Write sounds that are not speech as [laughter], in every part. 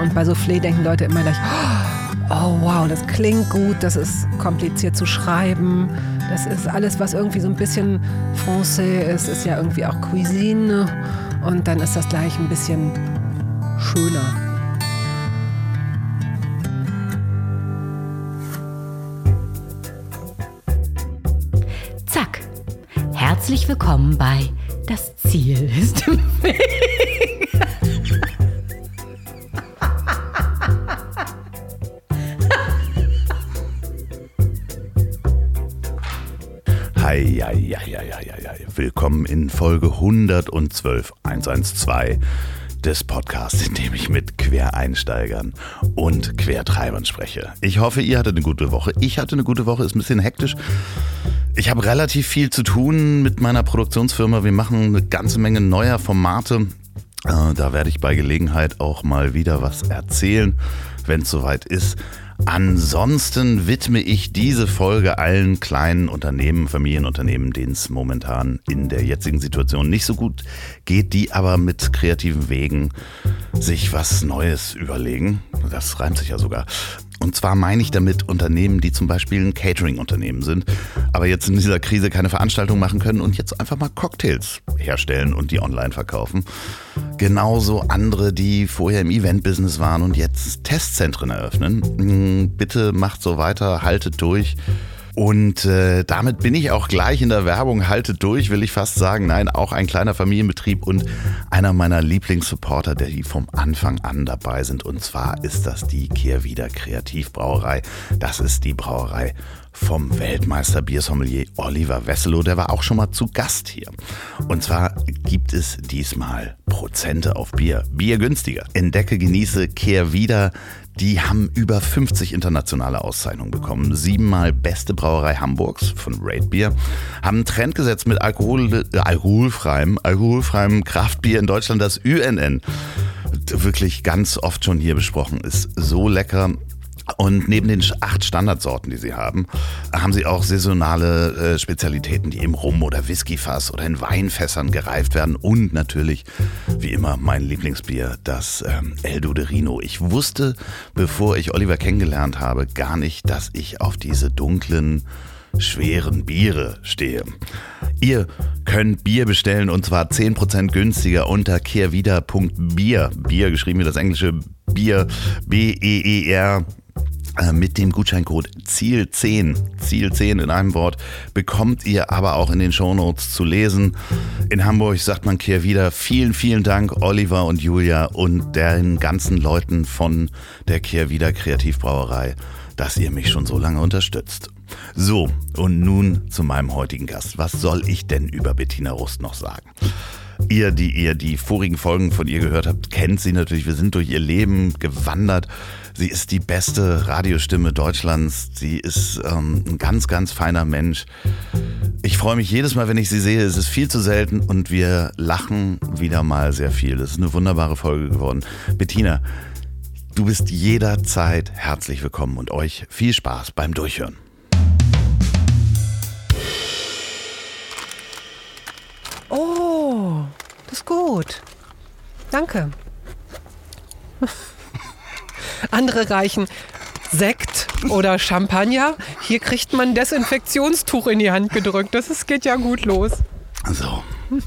Und bei Soufflé denken Leute immer gleich, oh wow, das klingt gut, das ist kompliziert zu schreiben. Das ist alles, was irgendwie so ein bisschen Français ist, ist ja irgendwie auch Cuisine. Und dann ist das gleich ein bisschen schöner. Zack. Herzlich willkommen bei Das Ziel ist im Weg. Hi, hi, hi, hi, hi. Willkommen in Folge 112 112 des Podcasts, in dem ich mit Quereinsteigern und Quertreibern spreche. Ich hoffe, ihr hattet eine gute Woche. Ich hatte eine gute Woche, ist ein bisschen hektisch. Ich habe relativ viel zu tun mit meiner Produktionsfirma. Wir machen eine ganze Menge neuer Formate. Äh, Da werde ich bei Gelegenheit auch mal wieder was erzählen, wenn es soweit ist. Ansonsten widme ich diese Folge allen kleinen Unternehmen, Familienunternehmen, denen es momentan in der jetzigen Situation nicht so gut geht, die aber mit kreativen Wegen sich was Neues überlegen. Das reimt sich ja sogar. Und zwar meine ich damit Unternehmen, die zum Beispiel ein Catering-Unternehmen sind, aber jetzt in dieser Krise keine Veranstaltung machen können und jetzt einfach mal Cocktails herstellen und die online verkaufen. Genauso andere, die vorher im Event-Business waren und jetzt Testzentren eröffnen. Mm, Bitte macht so weiter, haltet durch. Und äh, damit bin ich auch gleich in der Werbung. Haltet durch, will ich fast sagen. Nein, auch ein kleiner Familienbetrieb und einer meiner Lieblingssupporter, der die vom Anfang an dabei sind. Und zwar ist das die Kehrwieder Kreativbrauerei. Das ist die Brauerei vom Weltmeister Biersommelier Oliver Wesselow. Der war auch schon mal zu Gast hier. Und zwar gibt es diesmal Prozente auf Bier. Bier günstiger. Entdecke, genieße, kehr wieder. Die haben über 50 internationale Auszeichnungen bekommen. Siebenmal beste Brauerei Hamburgs von Raid Beer. Haben einen Trend gesetzt mit Alkohol, äh, alkoholfreiem, alkoholfreiem Kraftbier in Deutschland, das UNN. Wirklich ganz oft schon hier besprochen. Ist so lecker. Und neben den acht Standardsorten, die sie haben, haben sie auch saisonale äh, Spezialitäten, die im Rum- oder Whiskyfass oder in Weinfässern gereift werden. Und natürlich, wie immer, mein Lieblingsbier, das ähm, El Duderino. Ich wusste, bevor ich Oliver kennengelernt habe, gar nicht, dass ich auf diese dunklen, schweren Biere stehe. Ihr könnt Bier bestellen und zwar 10% günstiger unter kehrwieder.bier. Bier geschrieben wie das englische Bier, B-E-E-R mit dem Gutscheincode ZIEL10, ZIEL10 in einem Wort, bekommt ihr aber auch in den Shownotes zu lesen. In Hamburg sagt man kehr wieder vielen, vielen Dank Oliver und Julia und den ganzen Leuten von der Kehrwieder Kreativbrauerei, dass ihr mich schon so lange unterstützt. So, und nun zu meinem heutigen Gast. Was soll ich denn über Bettina Rust noch sagen? Ihr, die ihr die vorigen Folgen von ihr gehört habt, kennt sie natürlich. Wir sind durch ihr Leben gewandert. Sie ist die beste Radiostimme Deutschlands. Sie ist ähm, ein ganz, ganz feiner Mensch. Ich freue mich jedes Mal, wenn ich sie sehe. Es ist viel zu selten und wir lachen wieder mal sehr viel. Das ist eine wunderbare Folge geworden. Bettina, du bist jederzeit herzlich willkommen und euch viel Spaß beim Durchhören. Oh, das ist gut. Danke. Andere reichen Sekt oder Champagner. Hier kriegt man ein Desinfektionstuch in die Hand gedrückt. Das ist, geht ja gut los. So. [laughs]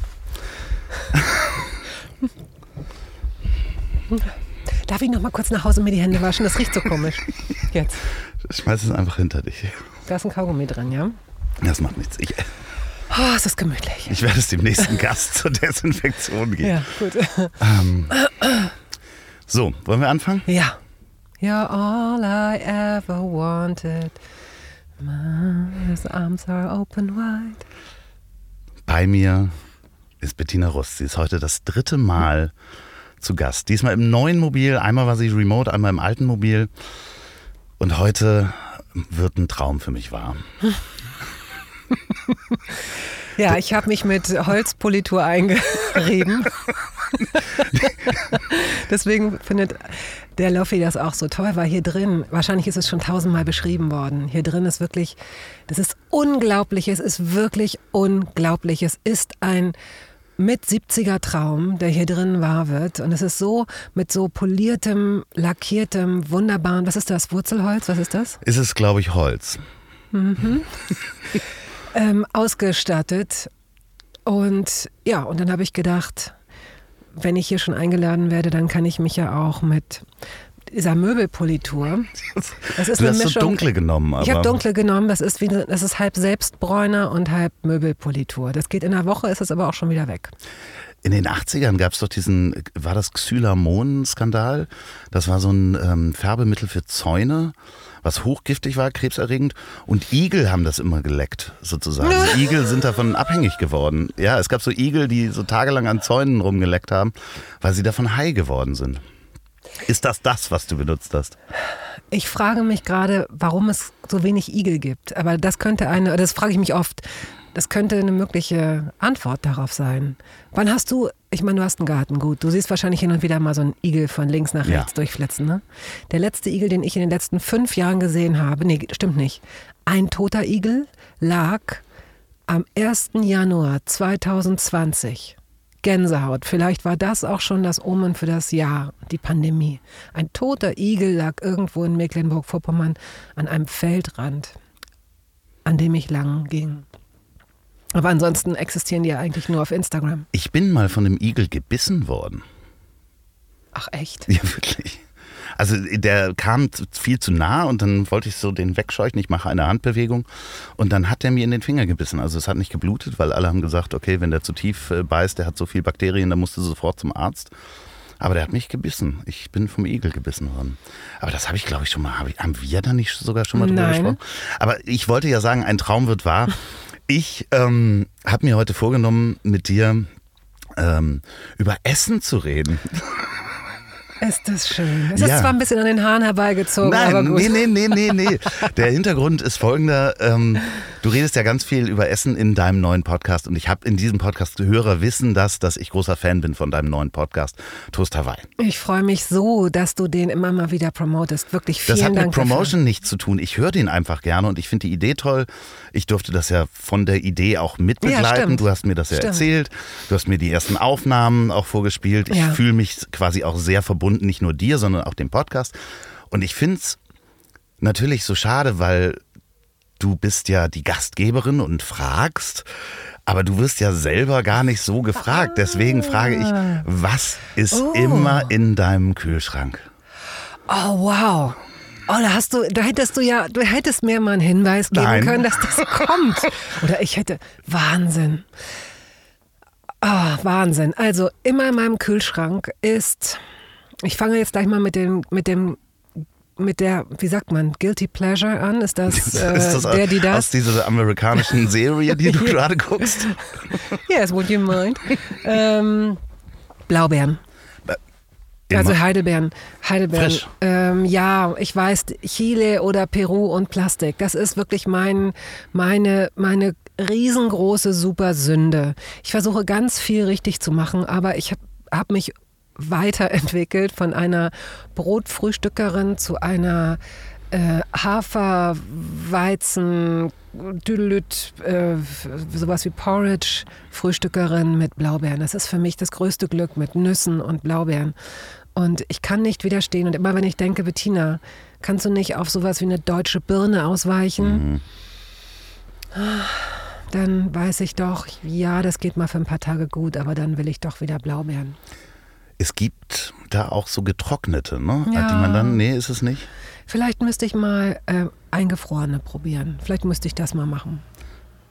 Darf ich noch mal kurz nach Hause mir die Hände waschen? Das riecht so komisch. Jetzt. Schmeiß es einfach hinter dich. Da ist ein Kaugummi drin, ja? Das macht nichts. Ich, Oh, es ist gemütlich. ich werde es dem nächsten Gast zur Desinfektion geben. Ja, gut. Ähm, so, wollen wir anfangen? Ja. You're all I ever wanted. My arms are open wide. Bei mir ist Bettina Rust. Sie ist heute das dritte Mal zu Gast. Diesmal im neuen Mobil. Einmal war sie remote, einmal im alten Mobil. Und heute wird ein Traum für mich wahr. [laughs] Ja, ich habe mich mit Holzpolitur eingerieben. [laughs] Deswegen findet der Loffi das auch so toll, weil hier drin, wahrscheinlich ist es schon tausendmal beschrieben worden, hier drin ist wirklich, das ist unglaublich, es ist wirklich unglaublich. Es ist ein mit 70er Traum, der hier drin wahr wird. Und es ist so mit so poliertem, lackiertem, wunderbaren, was ist das? Wurzelholz? Was ist das? Ist es, glaube ich, Holz. [laughs] ähm, ausgestattet. Und ja, und dann habe ich gedacht, wenn ich hier schon eingeladen werde, dann kann ich mich ja auch mit dieser Möbelpolitur. Das ist du hast Mischung. so dunkle genommen. Aber. Ich habe dunkle genommen. Das ist, wie, das ist halb Selbstbräuner und halb Möbelpolitur. Das geht in einer Woche, ist es aber auch schon wieder weg. In den 80ern gab es doch diesen, war das Xylamon-Skandal? Das war so ein ähm, Färbemittel für Zäune was hochgiftig war, krebserregend. Und Igel haben das immer geleckt, sozusagen. Igel sind davon [laughs] abhängig geworden. Ja, es gab so Igel, die so tagelang an Zäunen rumgeleckt haben, weil sie davon high geworden sind. Ist das das, was du benutzt hast? Ich frage mich gerade, warum es so wenig Igel gibt. Aber das könnte eine, das frage ich mich oft, das könnte eine mögliche Antwort darauf sein. Wann hast du, ich meine, du hast einen Garten, gut. Du siehst wahrscheinlich hin und wieder mal so einen Igel von links nach rechts ja. durchflitzen. Ne? Der letzte Igel, den ich in den letzten fünf Jahren gesehen habe, nee, stimmt nicht. Ein toter Igel lag am 1. Januar 2020. Gänsehaut. Vielleicht war das auch schon das Omen für das Jahr, die Pandemie. Ein toter Igel lag irgendwo in Mecklenburg-Vorpommern an einem Feldrand, an dem ich lang ging. Aber ansonsten existieren die ja eigentlich nur auf Instagram. Ich bin mal von einem Igel gebissen worden. Ach echt? [laughs] Ja, wirklich. Also der kam viel zu nah und dann wollte ich so den wegscheuchen. Ich mache eine Handbewegung und dann hat er mir in den Finger gebissen. Also es hat nicht geblutet, weil alle haben gesagt, okay, wenn der zu tief äh, beißt, der hat so viel Bakterien, dann musst du sofort zum Arzt. Aber der hat mich gebissen. Ich bin vom Igel gebissen worden. Aber das habe ich, glaube ich, schon mal. Haben wir da nicht sogar schon mal drüber Nein. gesprochen? Aber ich wollte ja sagen, ein Traum wird wahr. [laughs] Ich ähm, habe mir heute vorgenommen, mit dir ähm, über Essen zu reden. Ist das schön. Es ja. ist zwar ein bisschen an den Haaren herbeigezogen, Nein, aber gut. Nee, nee, nee, nee, nee. Der Hintergrund ist folgender. Ähm, du redest ja ganz viel über Essen in deinem neuen Podcast und ich habe in diesem Podcast Hörer wissen das, dass ich großer Fan bin von deinem neuen Podcast Toast Hawaii. Ich freue mich so, dass du den immer mal wieder promotest. Wirklich vielen Dank. Das hat mit Promotion dafür. nichts zu tun. Ich höre den einfach gerne und ich finde die Idee toll. Ich durfte das ja von der Idee auch mitbegleiten. Ja, du hast mir das ja stimmt. erzählt. Du hast mir die ersten Aufnahmen auch vorgespielt. Ich ja. fühle mich quasi auch sehr verbunden verbunden, nicht nur dir, sondern auch dem Podcast. Und ich finde es natürlich so schade, weil du bist ja die Gastgeberin und fragst, aber du wirst ja selber gar nicht so gefragt. Deswegen frage ich, was ist oh. immer in deinem Kühlschrank? Oh, wow. Oh, da hast du, da hättest du ja, du hättest mir mal einen Hinweis geben Nein. können, dass das kommt. Oder ich hätte, Wahnsinn. Oh, Wahnsinn. Also immer in meinem Kühlschrank ist ich fange jetzt gleich mal mit dem, mit dem mit der, wie sagt man, Guilty Pleasure an? Ist das, äh, [laughs] ist das der, die das? Aus dieser amerikanischen [laughs] Serie, die du gerade guckst? yes, would you mind? ähm, Blaubeeren. Immer. Also Heidelbeeren. Heidelbeeren. Ähm, ja, ich weiß, Chile oder Peru und Plastik. Das ist wirklich mein, meine, meine riesengroße Supersünde. Ich versuche ganz viel richtig zu machen, aber ich habe hab mich weiterentwickelt von einer Brotfrühstückerin zu einer äh, Haferweizen Düdelüt, äh, sowas wie Porridge Frühstückerin mit Blaubeeren. Das ist für mich das größte Glück mit Nüssen und Blaubeeren. Und ich kann nicht widerstehen. Und immer wenn ich denke, Bettina, kannst du nicht auf sowas wie eine deutsche Birne ausweichen? Mhm. Dann weiß ich doch, ja, das geht mal für ein paar Tage gut, aber dann will ich doch wieder Blaubeeren. Es gibt da auch so getrocknete, ne? Ja. Die man dann, nee, ist es nicht? Vielleicht müsste ich mal äh, eingefrorene probieren. Vielleicht müsste ich das mal machen.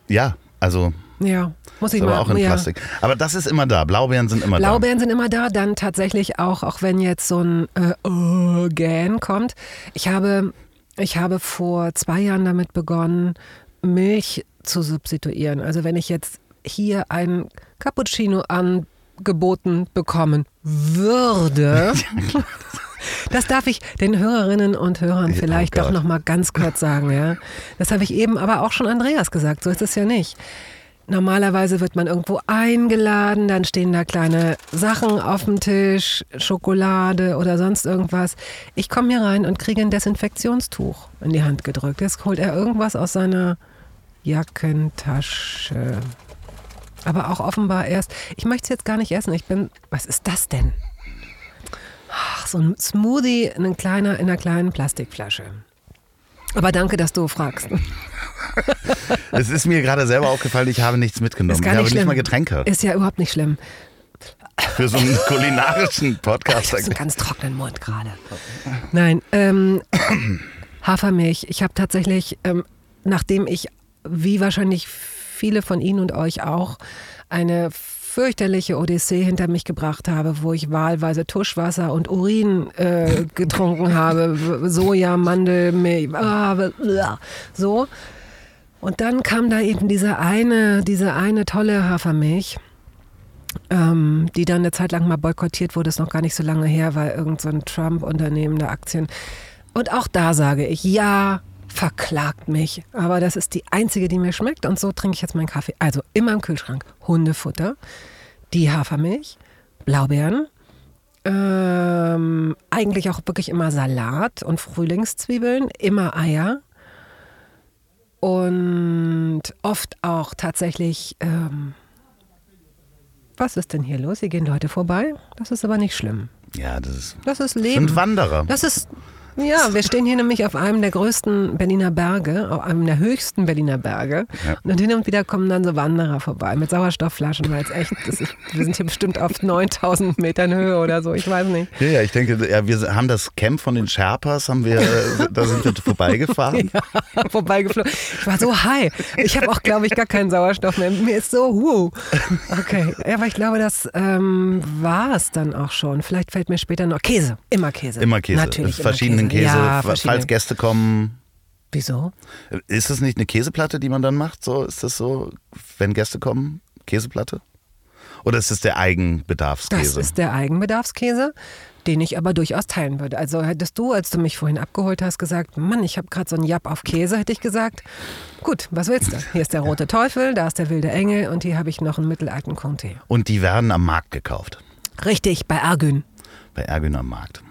Ja, also. Ja, muss ich aber mal. auch in ja. Plastik. Aber das ist immer da. Blaubeeren sind immer Blaubeeren da. Blaubeeren sind immer da. Dann tatsächlich auch, auch wenn jetzt so ein äh, Organ kommt. Ich habe, ich habe vor zwei Jahren damit begonnen, Milch zu substituieren. Also wenn ich jetzt hier ein Cappuccino an geboten bekommen würde. [laughs] Das darf ich den Hörerinnen und Hörern vielleicht oh doch noch mal ganz kurz sagen. Ja? Das habe ich eben aber auch schon Andreas gesagt. So ist es ja nicht. Normalerweise wird man irgendwo eingeladen, dann stehen da kleine Sachen auf dem Tisch, Schokolade oder sonst irgendwas. Ich komme hier rein und kriege ein Desinfektionstuch in die Hand gedrückt. Jetzt holt er irgendwas aus seiner Jackentasche. Aber auch offenbar erst. Ich möchte es jetzt gar nicht essen. Ich bin. Was ist das denn? Ach, so ein Smoothie in, ein kleiner, in einer kleinen Plastikflasche. Aber danke, dass du fragst. [laughs] Es ist mir gerade selber aufgefallen, ich habe nichts mitgenommen. Ist gar ich nicht habe schlimm. nicht mal Getränke. Ist ja überhaupt nicht schlimm. Für so einen [laughs] kulinarischen Podcast. Ich habe einen ganz trockenen Mund gerade. Nein, ähm, Hafermilch. Ich habe tatsächlich, ähm, nachdem ich, wie wahrscheinlich viele von Ihnen und euch auch, eine fürchterliche Odyssee hinter mich gebracht habe, wo ich wahlweise Tuschwasser und Urin äh, [laughs] getrunken habe, Soja, Mandelmilch, ah, blah, so. Und dann kam da eben diese eine, diese eine tolle Hafermilch ähm, die dann eine Zeit lang mal boykottiert wurde, ist noch gar nicht so lange her, weil irgend so Trump-Unternehmen der Aktien. Und auch da sage ich, ja, verklagt mich. Aber das ist die einzige, die mir schmeckt. Und so trinke ich jetzt meinen Kaffee. Also immer im Kühlschrank. Hundefutter, die Hafermilch, Blaubeeren, ähm, eigentlich auch wirklich immer Salat und Frühlingszwiebeln, immer Eier. Und oft auch tatsächlich ähm, was ist denn hier los? Hier gehen Leute vorbei. Das ist aber nicht schlimm. Ja, das ist. Das ist Leben. Sind Wanderer. Das ist, ja, wir stehen hier nämlich auf einem der größten Berliner Berge, auf einem der höchsten Berliner Berge. Ja. Und hin und wieder kommen dann so Wanderer vorbei mit Sauerstoffflaschen, weil es echt, das ist, wir sind hier bestimmt auf 9000 Metern Höhe oder so, ich weiß nicht. Ja, ja, ich denke, ja, wir haben das Camp von den Sherpas, haben wir, [laughs] da sind wir vorbeigefahren. Ja, vorbeigeflogen. Ich war so high. Ich habe auch, glaube ich, gar keinen Sauerstoff mehr. Mir ist so, huh. Okay, ja, aber ich glaube, das ähm, war es dann auch schon. Vielleicht fällt mir später noch Käse. Immer Käse. Immer Käse. Natürlich. immer Verschiedenen Käse, Ja, falls Gäste kommen. Wieso? Ist es nicht eine Käseplatte, die man dann macht? So ist das so, wenn Gäste kommen, Käseplatte? Oder ist es der Das Eigenbedarfskäse? ist der Eigenbedarfskäse, den ich aber durchaus teilen würde. Also hättest du, als du mich vorhin abgeholt hast, gesagt, Mann, ich habe gerade so einen Japp auf Käse, hätte ich gesagt, gut, was willst du? Hier ist der rote Teufel, da ist der wilde Engel und hier habe ich noch einen mittelalten Comté. Und die werden am Markt gekauft. Richtig, bei Argün. Bei Ergün am Markt.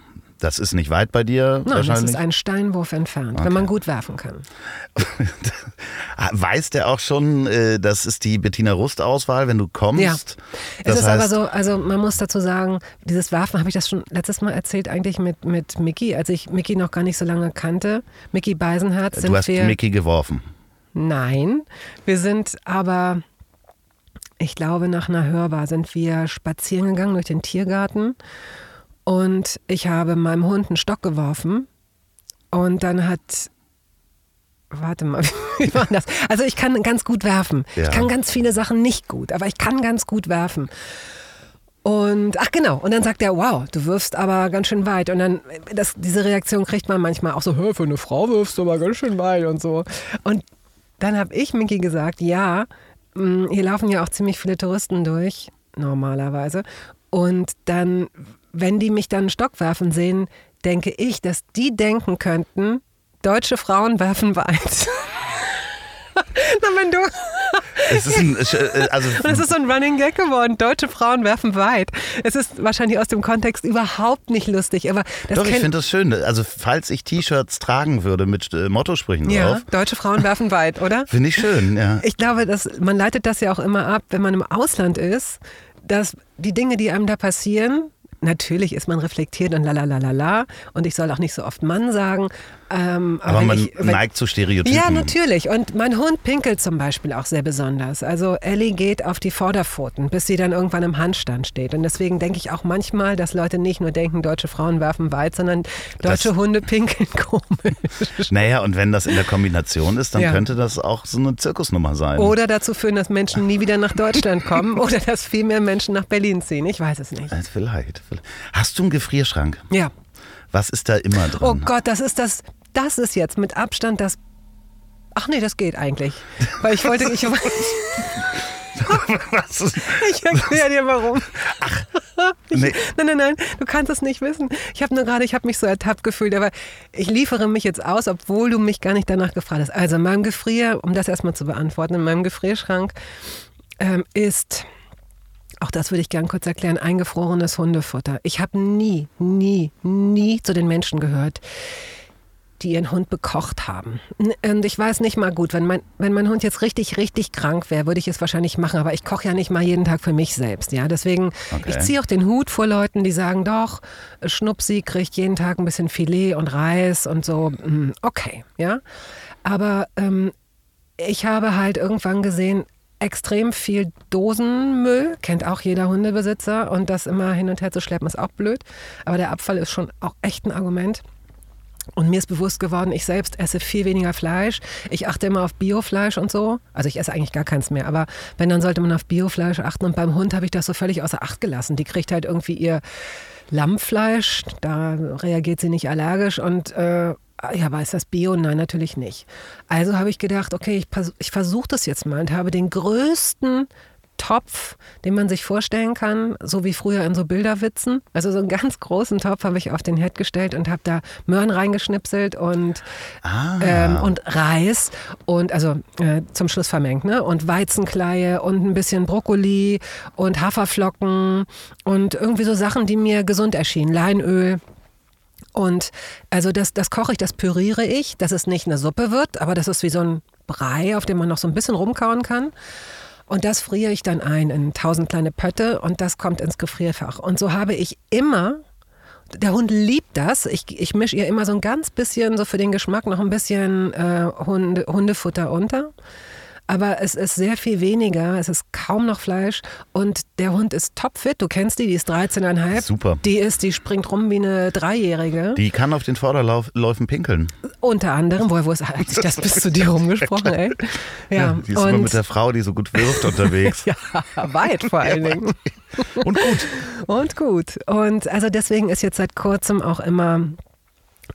Das ist nicht weit bei dir Nein, das wahrscheinlich. ist ein Steinwurf entfernt, Okay. wenn man gut werfen kann. [laughs] Weiß der auch schon, äh, das ist die Bettina Rust-Auswahl, wenn du kommst? Ja. Es Das ist aber so, also man muss dazu sagen, dieses Werfen habe ich das schon letztes Mal erzählt, eigentlich mit, mit Mickey, als ich Mickey noch gar nicht so lange kannte. Mickey Beisenherz sind Du hast. Mickey geworfen. Nein, wir sind aber, ich glaube, nach einer Hörbar sind wir spazieren gegangen durch den Tiergarten und ich habe meinem Hund einen Stock geworfen und dann hat, warte mal, [laughs] wie war das? Also ich kann ganz gut werfen. Ja. Ich kann ganz viele Sachen nicht gut, aber ich kann ganz gut werfen. Und ach genau, und dann sagt er, wow, du wirfst aber ganz schön weit. Und dann, das, diese Reaktion kriegt man manchmal auch so, hör, für eine Frau wirfst du aber ganz schön weit und so. Und dann habe ich Micky gesagt, ja, mh, hier laufen ja auch ziemlich viele Touristen durch, normalerweise. Und dann, wenn die mich dann einen Stock werfen sehen, denke ich, dass die denken könnten, deutsche Frauen werfen weit. [laughs] Na, wenn du. Es ist ein, äh, also [laughs] Und es ist so ein Running Gag geworden. Deutsche Frauen werfen weit. Es ist wahrscheinlich aus dem Kontext überhaupt nicht lustig, aber Doch, ich finde das schön. Also, falls ich T-Shirts tragen würde mit äh, Mottorsprüchen ja, drauf, deutsche Frauen werfen weit, oder? [laughs] finde ich schön, ja. Ich glaube, dass man leitet das ja auch immer ab, wenn man im Ausland ist, dass die Dinge, die einem da passieren, natürlich ist man reflektiert und la la la la la und ich soll auch nicht so oft Mann sagen. Ähm, Aber man ich, neigt zu Stereotypen. Ja, natürlich. Und mein Hund pinkelt zum Beispiel auch sehr besonders. Also Ellie geht auf die Vorderpfoten, bis sie dann irgendwann im Handstand steht. Und deswegen denke ich auch manchmal, dass Leute nicht nur denken, deutsche Frauen werfen weit, sondern deutsche Das- Hunde pinkeln [laughs] komisch. Naja, und wenn das in der Kombination ist, dann Ja. könnte das auch so eine Zirkusnummer sein. Oder dazu führen, dass Menschen nie wieder nach Deutschland kommen oder dass viel mehr Menschen nach Berlin ziehen. Ich weiß es nicht. Äh, Vielleicht, vielleicht. Hast du einen Gefrierschrank? Ja. Was ist da immer drin? Oh Gott, das ist das, das ist jetzt mit Abstand das. Ach nee, das geht eigentlich. Weil ich wollte, ich, [laughs] ich erkläre dir warum. nee. Nein, nein, nein, du kannst es nicht wissen. Ich habe nur gerade, ich habe mich so ertappt gefühlt, aber ich liefere mich jetzt aus, obwohl du mich gar nicht danach gefragt hast. Also in meinem Gefrier, um das erstmal zu beantworten, in meinem Gefrierschrank ähm, ist, auch das würde ich gern kurz erklären, eingefrorenes Hundefutter. Ich habe nie, nie, nie zu den Menschen gehört, die ihren Hund bekocht haben. Und ich weiß nicht mal gut, wenn mein, wenn mein Hund jetzt richtig, richtig krank wäre, würde ich es wahrscheinlich machen, aber ich koche ja nicht mal jeden Tag für mich selbst. Ja, deswegen, Okay. ich ziehe auch den Hut vor Leuten, die sagen, doch, Schnupsi kriegt jeden Tag ein bisschen Filet und Reis und so. Mm, Okay, ja. Aber ähm, ich habe halt irgendwann gesehen, extrem viel Dosenmüll, kennt auch jeder Hundebesitzer und das immer hin und her zu schleppen ist auch blöd. Aber der Abfall ist schon auch echt ein Argument. Und mir ist bewusst geworden, ich selbst esse viel weniger Fleisch. Ich achte immer auf Biofleisch und so. Also ich esse eigentlich gar keins mehr. Aber wenn, dann sollte man auf Biofleisch achten. Und beim Hund habe ich das so völlig außer Acht gelassen. Die kriegt halt irgendwie ihr Lammfleisch. Da reagiert sie nicht allergisch. Und äh, ja, aber ist das Bio? Nein, natürlich nicht. Also habe ich gedacht, okay, ich, ich versuche das jetzt mal und habe den größten Topf, den man sich vorstellen kann, so wie früher in so Bilderwitzen. Also so einen ganz großen Topf habe ich auf den Herd gestellt und habe da Möhren reingeschnipselt und, Ah. ähm, und Reis und also äh, zum Schluss vermengt, ne? Und Weizenkleie und ein bisschen Brokkoli und Haferflocken und irgendwie so Sachen, die mir gesund erschienen. Leinöl. Und also das, das koche ich, das püriere ich, dass es nicht eine Suppe wird, aber das ist wie so ein Brei, auf dem man noch so ein bisschen rumkauen kann. Und das friere ich dann ein in tausend kleine Pötte und das kommt ins Gefrierfach. Und so habe ich immer, der Hund liebt das, ich, ich mische ihr immer so ein ganz bisschen, so für den Geschmack, noch ein bisschen äh, Hunde, Hundefutter unter. Aber es ist sehr viel weniger, es ist kaum noch Fleisch und der Hund ist topfit. Du kennst die, die ist 13,5. Super. Die ist, die springt rum wie eine Dreijährige. Die kann auf den Vorderläufen pinkeln. Unter anderem, woher wo ist das bis zu dir rumgesprochen, ey? Ja, die ist immer mit der Frau, die so gut wirft, unterwegs. [laughs] ja, weit vor allen [laughs] Dingen. Und gut. Und gut. Und also deswegen ist jetzt seit kurzem auch immer,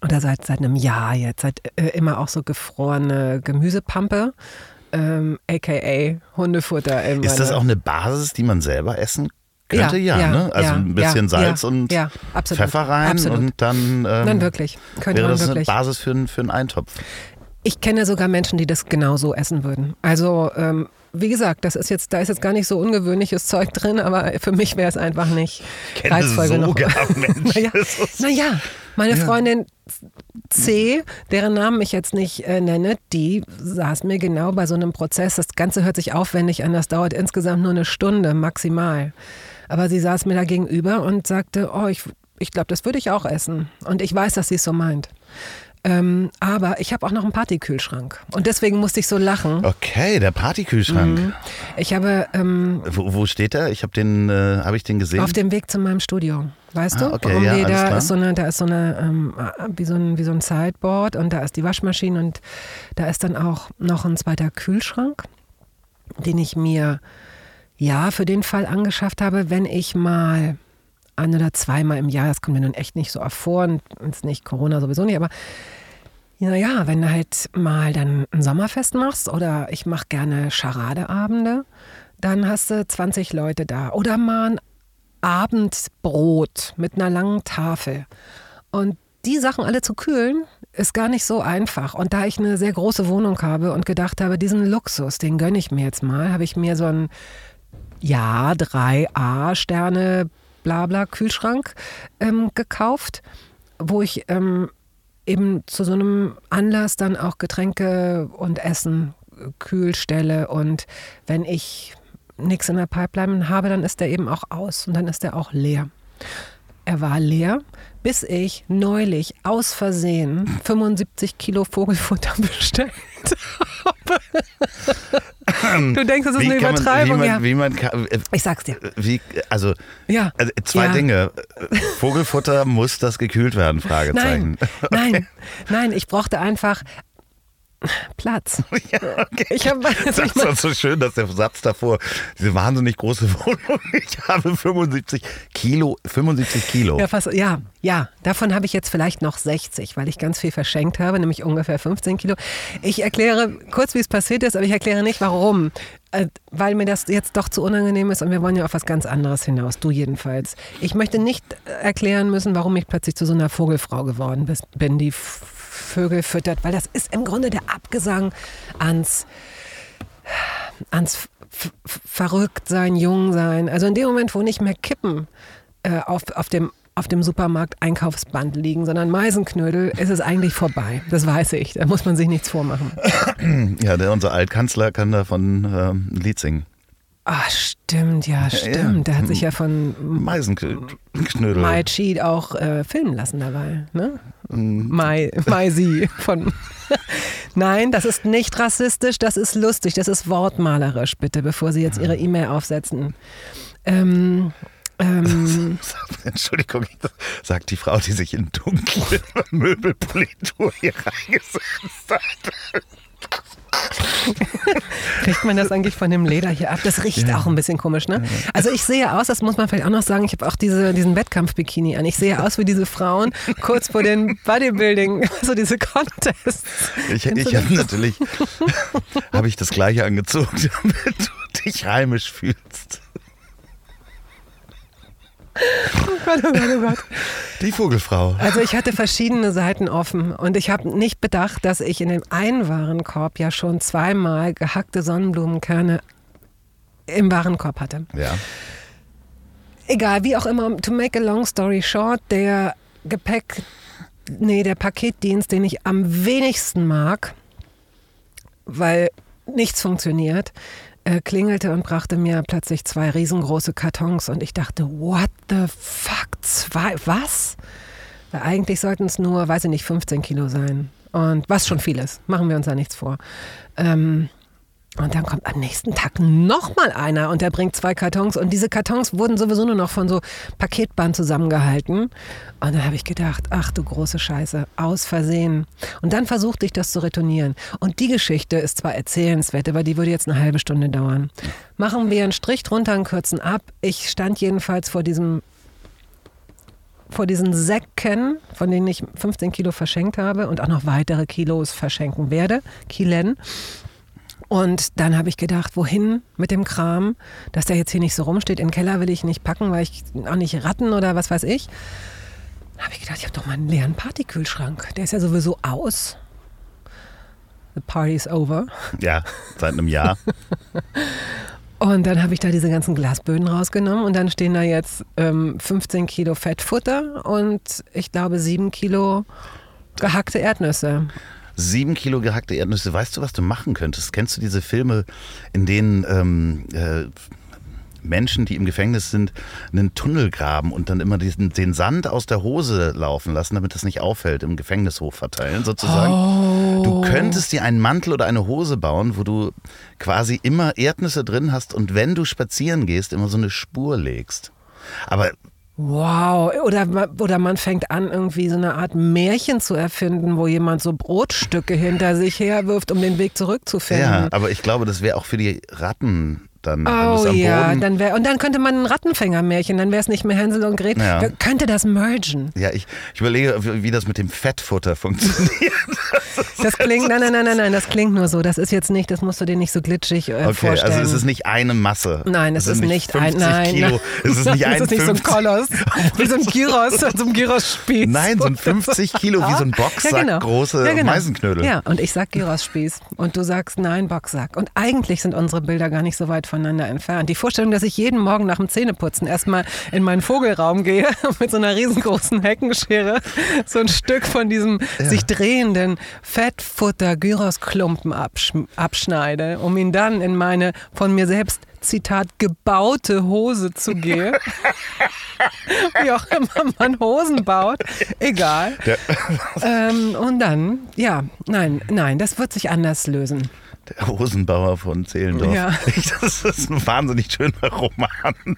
oder seit, seit einem Jahr jetzt, seit äh, immer auch so gefrorene Gemüsepampe, ähm, aka Hundefutter. Ist das auch eine Basis, die man selber essen könnte? Ja, Ja, ja, ne? Also ja, ein bisschen Salz und Pfeffer rein absolut. und dann ähm, Nein, wirklich. Könnte wäre das wirklich. eine Basis für, einen- für einen Eintopf. Ich kenne sogar Menschen, die das genauso essen würden. Also, ähm, wie gesagt, das ist jetzt, da ist jetzt gar nicht so ungewöhnliches [laughs] Zeug drin, aber für mich wäre es einfach nicht Kenne reizvoll genug. sogar [laughs] Menschen. Naja, naja, meine Ja. Freundin C, deren Namen ich jetzt nicht äh, nenne, die saß mir genau bei so einem Prozess. Das Ganze hört sich aufwendig an, das dauert insgesamt nur eine Stunde maximal. Aber sie saß mir da gegenüber und sagte, oh, ich, ich glaube, das würde ich auch essen. Und ich weiß, dass sie es so meint. Ähm, aber ich habe auch noch einen Partykühlschrank. Und deswegen musste ich so lachen. Okay, der Partykühlschrank. Mhm. Ich habe ähm, Wo, wo steht der? Ich habe den, äh, habe ich den gesehen? auf dem Weg zu meinem Studio. Weißt Ah, du? okay, um ja, die, da ist so eine, da ist so eine, ähm, wie, so ein, wie so ein Sideboard und da ist die Waschmaschine und da ist dann auch noch ein zweiter Kühlschrank, den ich mir ja für den Fall angeschafft habe, wenn ich mal ein oder zweimal im Jahr, das kommt mir nun echt nicht so oft vor und ist nicht Corona sowieso nicht, aber naja, wenn du halt mal dann ein Sommerfest machst oder ich mache gerne Charadeabende, dann hast du 20 Leute da. Oder mal ein Abendbrot mit einer langen Tafel. Und die Sachen alle zu kühlen, ist gar nicht so einfach. Und da ich eine sehr große Wohnung habe und gedacht habe, diesen Luxus, den gönne ich mir jetzt mal, habe ich mir so einen ja, 3A-Sterne, blabla, Kühlschrank ähm, gekauft, wo ich ähm, eben zu so einem Anlass dann auch Getränke und Essen äh, kühl stelle. Und wenn ich nichts in der Pipeline habe, dann ist der eben auch aus und dann ist der auch leer. Er war leer, bis ich neulich aus Versehen 75 Kilo Vogelfutter [laughs] bestellt habe. Du denkst, das ist Wie eine kann man- Übertreibung, wie man, ja. Wie man, kann- äh, Ich sag's dir. wie, also, Ja. also zwei Ja. Dinge. Vogelfutter muss das gekühlt werden? Fragezeichen. Nein, [laughs] nein, nein, ich brauchte einfach Platz. [laughs] Ja, okay. Ich habe Das ist doch so schön, dass der Satz davor, diese wahnsinnig große [laughs] Wohnung, ich habe 75 Kilo, 75 Kilo. Ja, fast, ja, ja, davon habe ich jetzt vielleicht noch 60, weil ich ganz viel verschenkt habe, nämlich ungefähr 15 Kilo. Ich erkläre kurz, wie es passiert ist, aber ich erkläre nicht, warum. Äh, Weil mir das jetzt doch zu unangenehm ist und wir wollen ja auf was ganz anderes hinaus, du jedenfalls. Ich möchte nicht erklären müssen, warum ich plötzlich zu so einer Vogelfrau geworden bin, die Vögel füttert, weil das ist im Grunde der Abgesang ans ans Verrücktsein, Jungsein. Also in dem Moment, wo nicht mehr Kippen äh, auf, auf dem auf dem Supermarkt Einkaufsband liegen, sondern Meisenknödel, ist es eigentlich vorbei. Das weiß ich. Da muss man sich nichts vormachen. Ja, der, unser Altkanzler kann davon ähm, ein Lied singen. Ah, stimmt, ja, stimmt. Der hat sich ja von Meisenknödel. Mai Chi auch äh, filmen lassen dabei. Ne? Mai, Mai Sie von. [laughs] Nein, das ist nicht rassistisch, das ist lustig, das ist wortmalerisch, bitte, bevor Sie jetzt Ihre E-Mail aufsetzen. Ähm, ähm, [laughs] Entschuldigung, sagt die Frau, die sich in dunkle [laughs] Möbelpolitur hier reingesetzt hat. [laughs] Kriegt man das eigentlich von dem Leder hier ab? Das riecht Ja. auch ein bisschen komisch, ne? Also ich sehe aus, das muss man vielleicht auch noch sagen, ich habe auch diese, diesen Wettkampf-Bikini an. Ich sehe aus wie diese Frauen kurz vor den Bodybuilding, also diese Contests. Ich, ich habe natürlich [laughs] habe ich das gleiche angezogen, [laughs] damit du dich heimisch fühlst. Oh Gott, oh Gott, oh Gott. Die Vogelfrau. Also ich hatte verschiedene Seiten offen und ich habe nicht bedacht, dass ich in dem einen Warenkorb ja schon zweimal gehackte Sonnenblumenkerne im Warenkorb hatte. Ja. Egal, wie auch immer, to make a long story short, der Gepäck, nee, der Paketdienst, den ich am wenigsten mag, weil nichts funktioniert, klingelte und brachte mir plötzlich zwei riesengroße Kartons und ich dachte, what the fuck, zwei, was? Weil eigentlich sollten es nur, weiß ich nicht, 15 Kilo sein. Und was schon viel ist, machen wir uns da nichts vor. Ähm, und dann kommt am nächsten Tag nochmal einer und der bringt zwei Kartons. Und diese Kartons wurden sowieso nur noch von so Paketband zusammengehalten. Und dann habe ich gedacht, ach du große Scheiße, aus Versehen. Und dann versuchte ich das zu retournieren. Und die Geschichte ist zwar erzählenswert, aber die würde jetzt eine halbe Stunde dauern. Machen wir einen Strich drunter und kürzen ab. Ich stand jedenfalls vor diesem vor diesen Säcken, von denen ich 15 Kilo verschenkt habe und auch noch weitere Kilos verschenken werde, Kilen. Und dann habe ich gedacht, wohin mit dem Kram, dass der jetzt hier nicht so rumsteht. In den Keller will ich nicht packen, weil ich auch nicht Ratten oder was weiß ich. Dann habe ich gedacht, ich habe doch mal einen leeren Partykühlschrank. Der ist ja sowieso aus. The party's over. Ja, seit einem Jahr. [laughs] Und dann habe ich da diese ganzen Glasböden rausgenommen und dann stehen da jetzt ähm, 15 Kilo Fettfutter und ich glaube 7 Kilo gehackte Erdnüsse. Sieben Kilo gehackte Erdnüsse. Weißt du, was du machen könntest? Kennst du diese Filme, in denen ähm, äh, Menschen, die im Gefängnis sind, einen Tunnel graben und dann immer diesen, den Sand aus der Hose laufen lassen, damit das nicht auffällt, im Gefängnishof verteilen sozusagen? Du könntest dir einen Mantel oder eine Hose bauen, wo du quasi immer Erdnüsse drin hast und wenn du spazieren gehst, immer so eine Spur legst. Aber Wow, oder, oder man fängt an, irgendwie so eine Art Märchen zu erfinden, wo jemand so Brotstücke hinter sich herwirft, um den Weg zurückzufinden. ja, aber ich glaube, das wäre auch für die Ratten dann, es Oh am ja, Boden dann wär, und dann könnte man ein Rattenfängermärchen, dann wäre es nicht mehr Hänsel und Gretel. Ja. Könnte das mergen? Ja, ich, ich überlege, wie wie das mit dem Fettfutter funktioniert. [laughs] Das klingt, nein, nein, nein, nein, nein, das klingt nur so. Das ist jetzt nicht, das musst du dir nicht so glitschig äh, Okay, vorstellen. also es ist nicht eine Masse. Nein, es sind ist nicht ein, 50 nein. Kilo. Es ist nicht [laughs] ein es ist nicht so ein 50 Koloss, [laughs] wie so ein Gyros, so ein Gyros-Spieß. Nein, so ein 50 Kilo, wie so ein Boxsack große Meisenknödel. Ja, und ich sag Gyros-Spieß und du sagst nein, Boxsack. Und eigentlich sind unsere Bilder gar nicht so weit voneinander entfernt. Die Vorstellung, dass ich jeden Morgen nach dem Zähneputzen erstmal in meinen Vogelraum gehe und [laughs] mit so einer riesengroßen Heckenschere so ein Stück von diesem sich drehenden Fettfutter Gyros-Klumpen absch abschneide, um ihn dann in meine von mir selbst Zitat gebaute Hose zu gehen. [laughs] Wie auch immer man Hosen baut. Egal. Ähm, und dann, ja, nein, nein, das wird sich anders lösen. Der Hosenbauer von Zehlendorf. Ja. [laughs] Das ist ein wahnsinnig schöner Roman.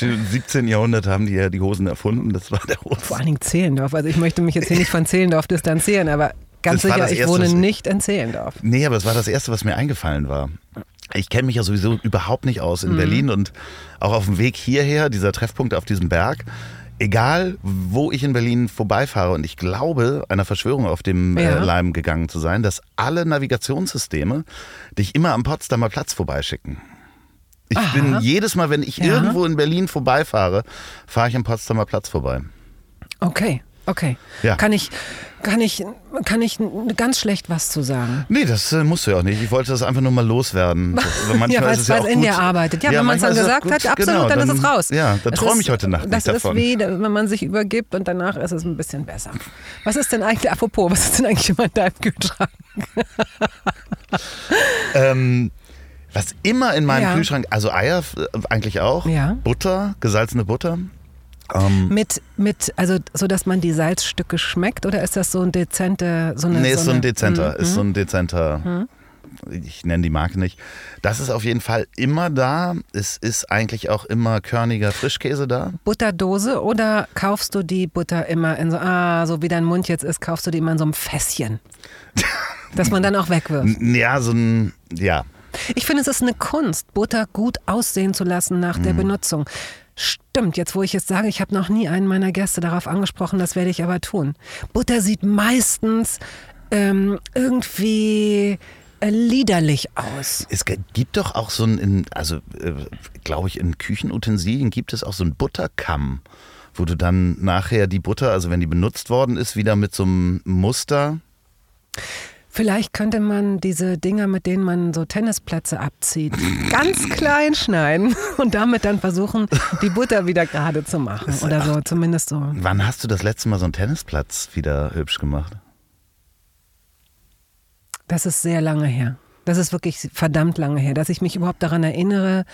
Im 17. Jahrhundert haben die ja die Hosen erfunden. Das war der Vor Hosen. allen Dingen Zehlendorf. Also ich möchte mich jetzt hier nicht von Zehlendorf distanzieren, aber ganz Das sicher, ich Erste, wohne nicht in Zehlendorf. Nee, aber es war das Erste, was mir eingefallen war. Ich kenne mich ja sowieso überhaupt nicht aus in Mhm. Berlin und auch auf dem Weg hierher, dieser Treffpunkt auf diesem Berg, egal wo ich in Berlin vorbeifahre und ich glaube, einer Verschwörung auf dem Ja. äh, Leim gegangen zu sein, dass alle Navigationssysteme dich immer am Potsdamer Platz vorbeischicken. Ich Aha. bin jedes Mal, wenn ich Ja. irgendwo in Berlin vorbeifahre, fahre ich am Potsdamer Platz vorbei. Okay. Okay. Ja. Kann ich, kann ich, kann ich ganz schlecht was zu sagen. Nee, das äh, musst du ja auch nicht. Ich wollte das einfach nur mal loswerden. [laughs] Manchmal ja, weil ist es ja in gut- dir arbeitet. Ja, wenn man es dann ist gesagt hat, absolut, genau, dann, ist es raus. Ja, dann Das träume ist- ich heute Nacht Das nicht ist davon. wie, wenn man sich übergibt und danach ist es ein bisschen besser. Was ist denn eigentlich, apropos, was ist denn eigentlich immer in deinem Kühlschrank? [laughs] Ähm, was immer in meinem Ja. Kühlschrank, also Eier äh, eigentlich auch, Ja. Butter, gesalzene Butter. Ähm, Mit, mit, also so, dass man die Salzstücke schmeckt oder ist das so ein dezente, so eine nee, ist so ein eine- dezenter, Mhm, ist so mhm. ein dezenter, ich nenne die Marke nicht. Das ist auf jeden Fall immer da. Es ist eigentlich auch immer körniger Frischkäse da. Butterdose oder kaufst du die Butter immer in so, ah, so wie dein Mund jetzt ist, kaufst du die immer in so einem Fässchen? [laughs] dass man dann auch wegwirft. Ja, so ein, ja. Ich finde, es ist eine Kunst, Butter gut aussehen zu lassen nach Mhm. der Benutzung. Stimmt, jetzt wo ich es sage, ich habe noch nie einen meiner Gäste darauf angesprochen, das werde ich aber tun. Butter sieht meistens ähm, irgendwie äh, liederlich aus. Es gibt doch auch so ein, in, also äh, glaube ich, in Küchenutensilien gibt es auch so einen Butterkamm, wo du dann nachher die Butter, also wenn die benutzt worden ist, wieder mit so einem Muster. Vielleicht könnte man diese Dinger, mit denen man so Tennisplätze abzieht, ganz klein schneiden [laughs] und damit dann versuchen, die Butter wieder gerade zu machen. Oder so, zumindest so. Wann hast du das letzte Mal so einen Tennisplatz wieder hübsch gemacht? Das ist sehr lange her. Das ist wirklich verdammt lange her. Dass ich mich überhaupt daran erinnere,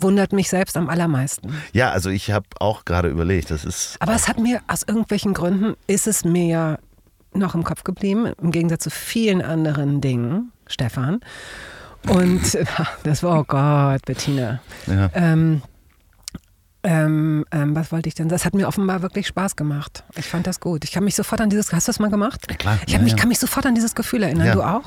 wundert mich selbst am allermeisten. Ja, also ich habe auch gerade überlegt, das ist. Aber es hat mir aus irgendwelchen Gründen, ist es mir ja noch im Kopf geblieben, im Gegensatz zu vielen anderen Dingen, Stefan. Und [laughs] das war, oh Gott, Bettina. Ja. Ähm, ähm, ähm, was wollte ich denn? Das hat mir offenbar wirklich Spaß gemacht. Ich fand das gut. Ich kann mich sofort an dieses, hast du das mal gemacht? Ja, klar. Ich Ja, mich, ja. kann mich sofort an dieses Gefühl erinnern. Du auch?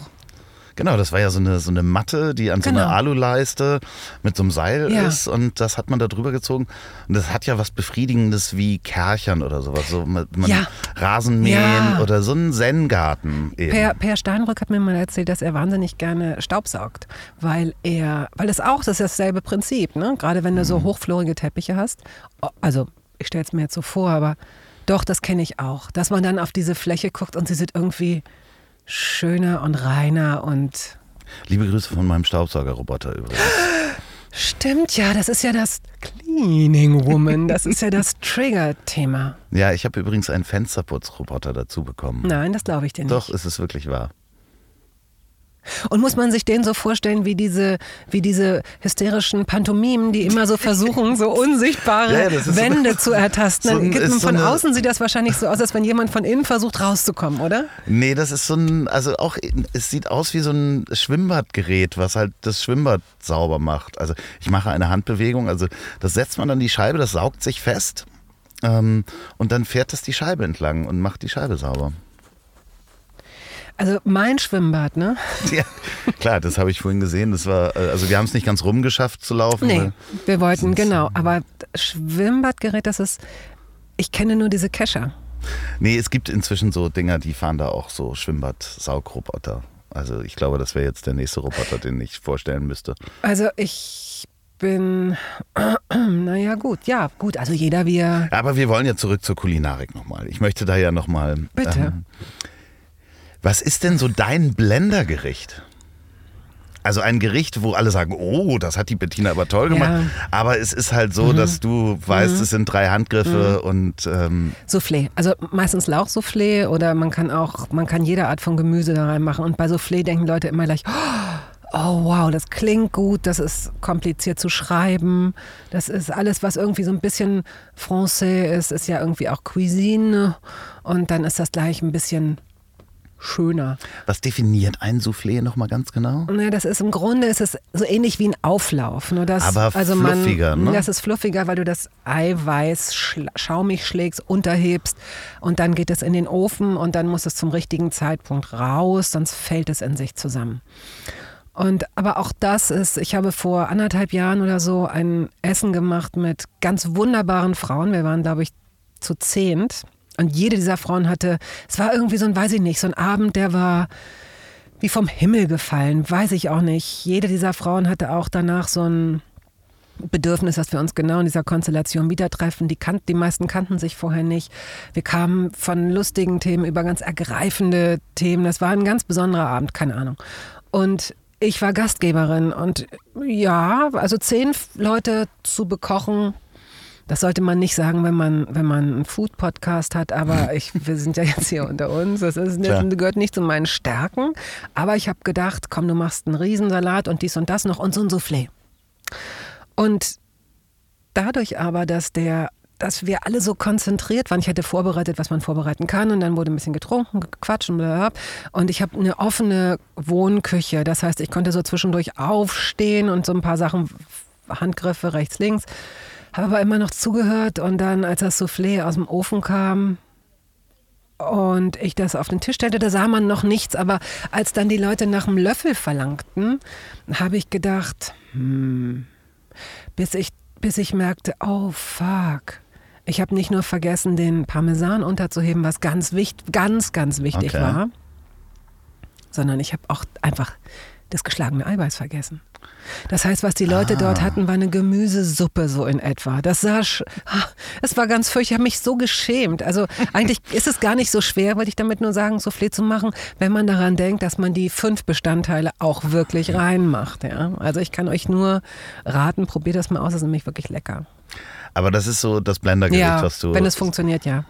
Genau, das war ja so eine, so eine Matte, die an so Genau. einer Aluleiste mit so einem Seil Ja. ist und das hat man da drüber gezogen. Und das hat ja was Befriedigendes wie Kärchern oder sowas. So man Ja. Rasenmähen Ja. oder so ein Zen-Garten. Per, per Steinrück hat mir mal erzählt, dass er wahnsinnig gerne staubsaugt, weil er, weil das auch, das ist dasselbe Prinzip, ne? Gerade wenn du Mhm. so hochflorige Teppiche hast. Also, ich stelle es mir jetzt so vor, aber doch, das kenne ich auch, dass man dann auf diese Fläche guckt und sie sieht irgendwie schöner und reiner und Liebe Grüße von meinem Staubsaugerroboter übrigens. [gasps] stimmt ja, das ist ja das Cleaning Woman, das ist ja das Trigger-Thema. Ja, ich habe übrigens einen Fensterputzroboter dazu bekommen. Nein, das glaube ich dir nicht. Doch, ist es wirklich wahr. Und muss man sich den so vorstellen wie diese, wie diese hysterischen Pantomimen, die immer so versuchen, so [laughs] unsichtbare Ja, ist so- Wände zu [laughs] ertasten. so Dann ein- gibt man so von eine- außen sieht das wahrscheinlich so aus, als wenn jemand von innen versucht rauszukommen, oder? Nee, das ist so ein, also auch, es sieht aus wie so ein Schwimmbadgerät, was halt das Schwimmbad sauber macht. Also ich mache eine Handbewegung, also das setzt man an die Scheibe, das saugt sich fest ähm, und dann fährt das die Scheibe entlang und macht die Scheibe sauber. Also mein Schwimmbad, ne? [laughs] Ja, klar, das habe ich vorhin gesehen. Das war, äh, also wir haben es nicht ganz rumgeschafft zu laufen. Nee, wir wollten, genau. Aber Schwimmbadgerät, das ist, ich kenne nur diese Kescher. Nee, es gibt inzwischen so Dinger, die fahren da auch so Schwimmbad-Saugroboter. Also ich glaube, das wäre jetzt der nächste Roboter, den ich vorstellen müsste. Also ich bin, [clears throat] naja gut, ja gut, also jeder wie er, Aber wir wollen ja zurück zur Kulinarik nochmal. Ich möchte da ja nochmal. Bitte. Was ist denn so dein Blendergericht? Also ein Gericht, wo alle sagen, oh, das hat die Bettina aber toll gemacht. Ja. Mhm. Aber es ist halt so, dass du weißt, es sind drei Handgriffe und ähm, Soufflé. Also meistens Lauchsoufflé oder man kann auch, man kann jede Art von Gemüse da reinmachen. Und bei Soufflé denken Leute immer gleich, oh wow, das klingt gut, das ist kompliziert zu schreiben. Das ist alles, was irgendwie so ein bisschen Français ist, ist ja irgendwie auch Cuisine. Und dann ist das gleich ein bisschen schöner. was definiert ein Soufflé nochmal ganz genau? Naja, das ist im Grunde ist es so ähnlich wie ein Auflauf. Nur dass, Aber also fluffiger, man, ne? Das ist fluffiger, weil du das Eiweiß schla- schaumig schlägst, unterhebst und dann geht es in den Ofen und dann muss es zum richtigen Zeitpunkt raus, sonst fällt es in sich zusammen. Und aber auch das ist, ich habe vor anderthalb Jahren oder so ein Essen gemacht mit ganz wunderbaren Frauen. Wir waren, glaube ich, zu zehnt. Und jede dieser Frauen hatte, es war irgendwie so ein, weiß ich nicht, so ein Abend, der war wie vom Himmel gefallen, weiß ich auch nicht. Jede dieser Frauen hatte auch danach so ein, Bedürfnis, dass wir uns genau in dieser Konstellation wieder treffen. Die, kan die meisten kannten sich vorher nicht. Wir kamen von lustigen Themen über ganz ergreifende Themen. Das war ein ganz besonderer Abend, keine Ahnung. Und ich war Gastgeberin und ja, also zehn Leute zu bekochen, das sollte man nicht sagen, wenn man, wenn man einen Food-Podcast hat, aber [laughs] ich, wir sind ja jetzt hier unter uns. Das ist, das gehört nicht zu meinen Stärken. Aber ich habe gedacht, komm, du machst einen Riesensalat und dies und das noch und so ein Soufflé. Und dadurch aber, dass der dass wir alle so konzentriert waren. Ich hatte vorbereitet, was man vorbereiten kann und dann wurde ein bisschen getrunken, gequatscht und blablabla. Und ich habe eine offene Wohnküche. Das heißt, ich konnte so zwischendurch aufstehen und so ein paar Sachen, Handgriffe rechts, links. Habe aber immer noch zugehört und dann, als das Soufflé aus dem Ofen kam, und ich das auf den Tisch stellte, da sah man noch nichts. Aber als dann die Leute nach einem Löffel verlangten, habe ich gedacht, hm, bis ich, bis ich merkte, oh fuck. Ich habe nicht nur vergessen, den Parmesan unterzuheben, was ganz wichtig, ganz, ganz wichtig Okay. war, sondern ich habe auch einfach das geschlagene Eiweiß vergessen. Das heißt, was die Leute dort hatten, war eine Gemüsesuppe so in etwa. Das sah, sch- Ah, es war ganz fürchterlich. Ich habe mich so geschämt. Also [laughs] eigentlich ist es gar nicht so schwer, wollte ich damit nur sagen, Soufflé zu machen, wenn man daran denkt, dass man die fünf Bestandteile auch wirklich reinmacht. Ja? Also ich kann euch nur raten, probiert das mal aus, das ist nämlich wirklich lecker. Aber das ist so das Blendergericht, Ja, was du. wenn es funktioniert, ja.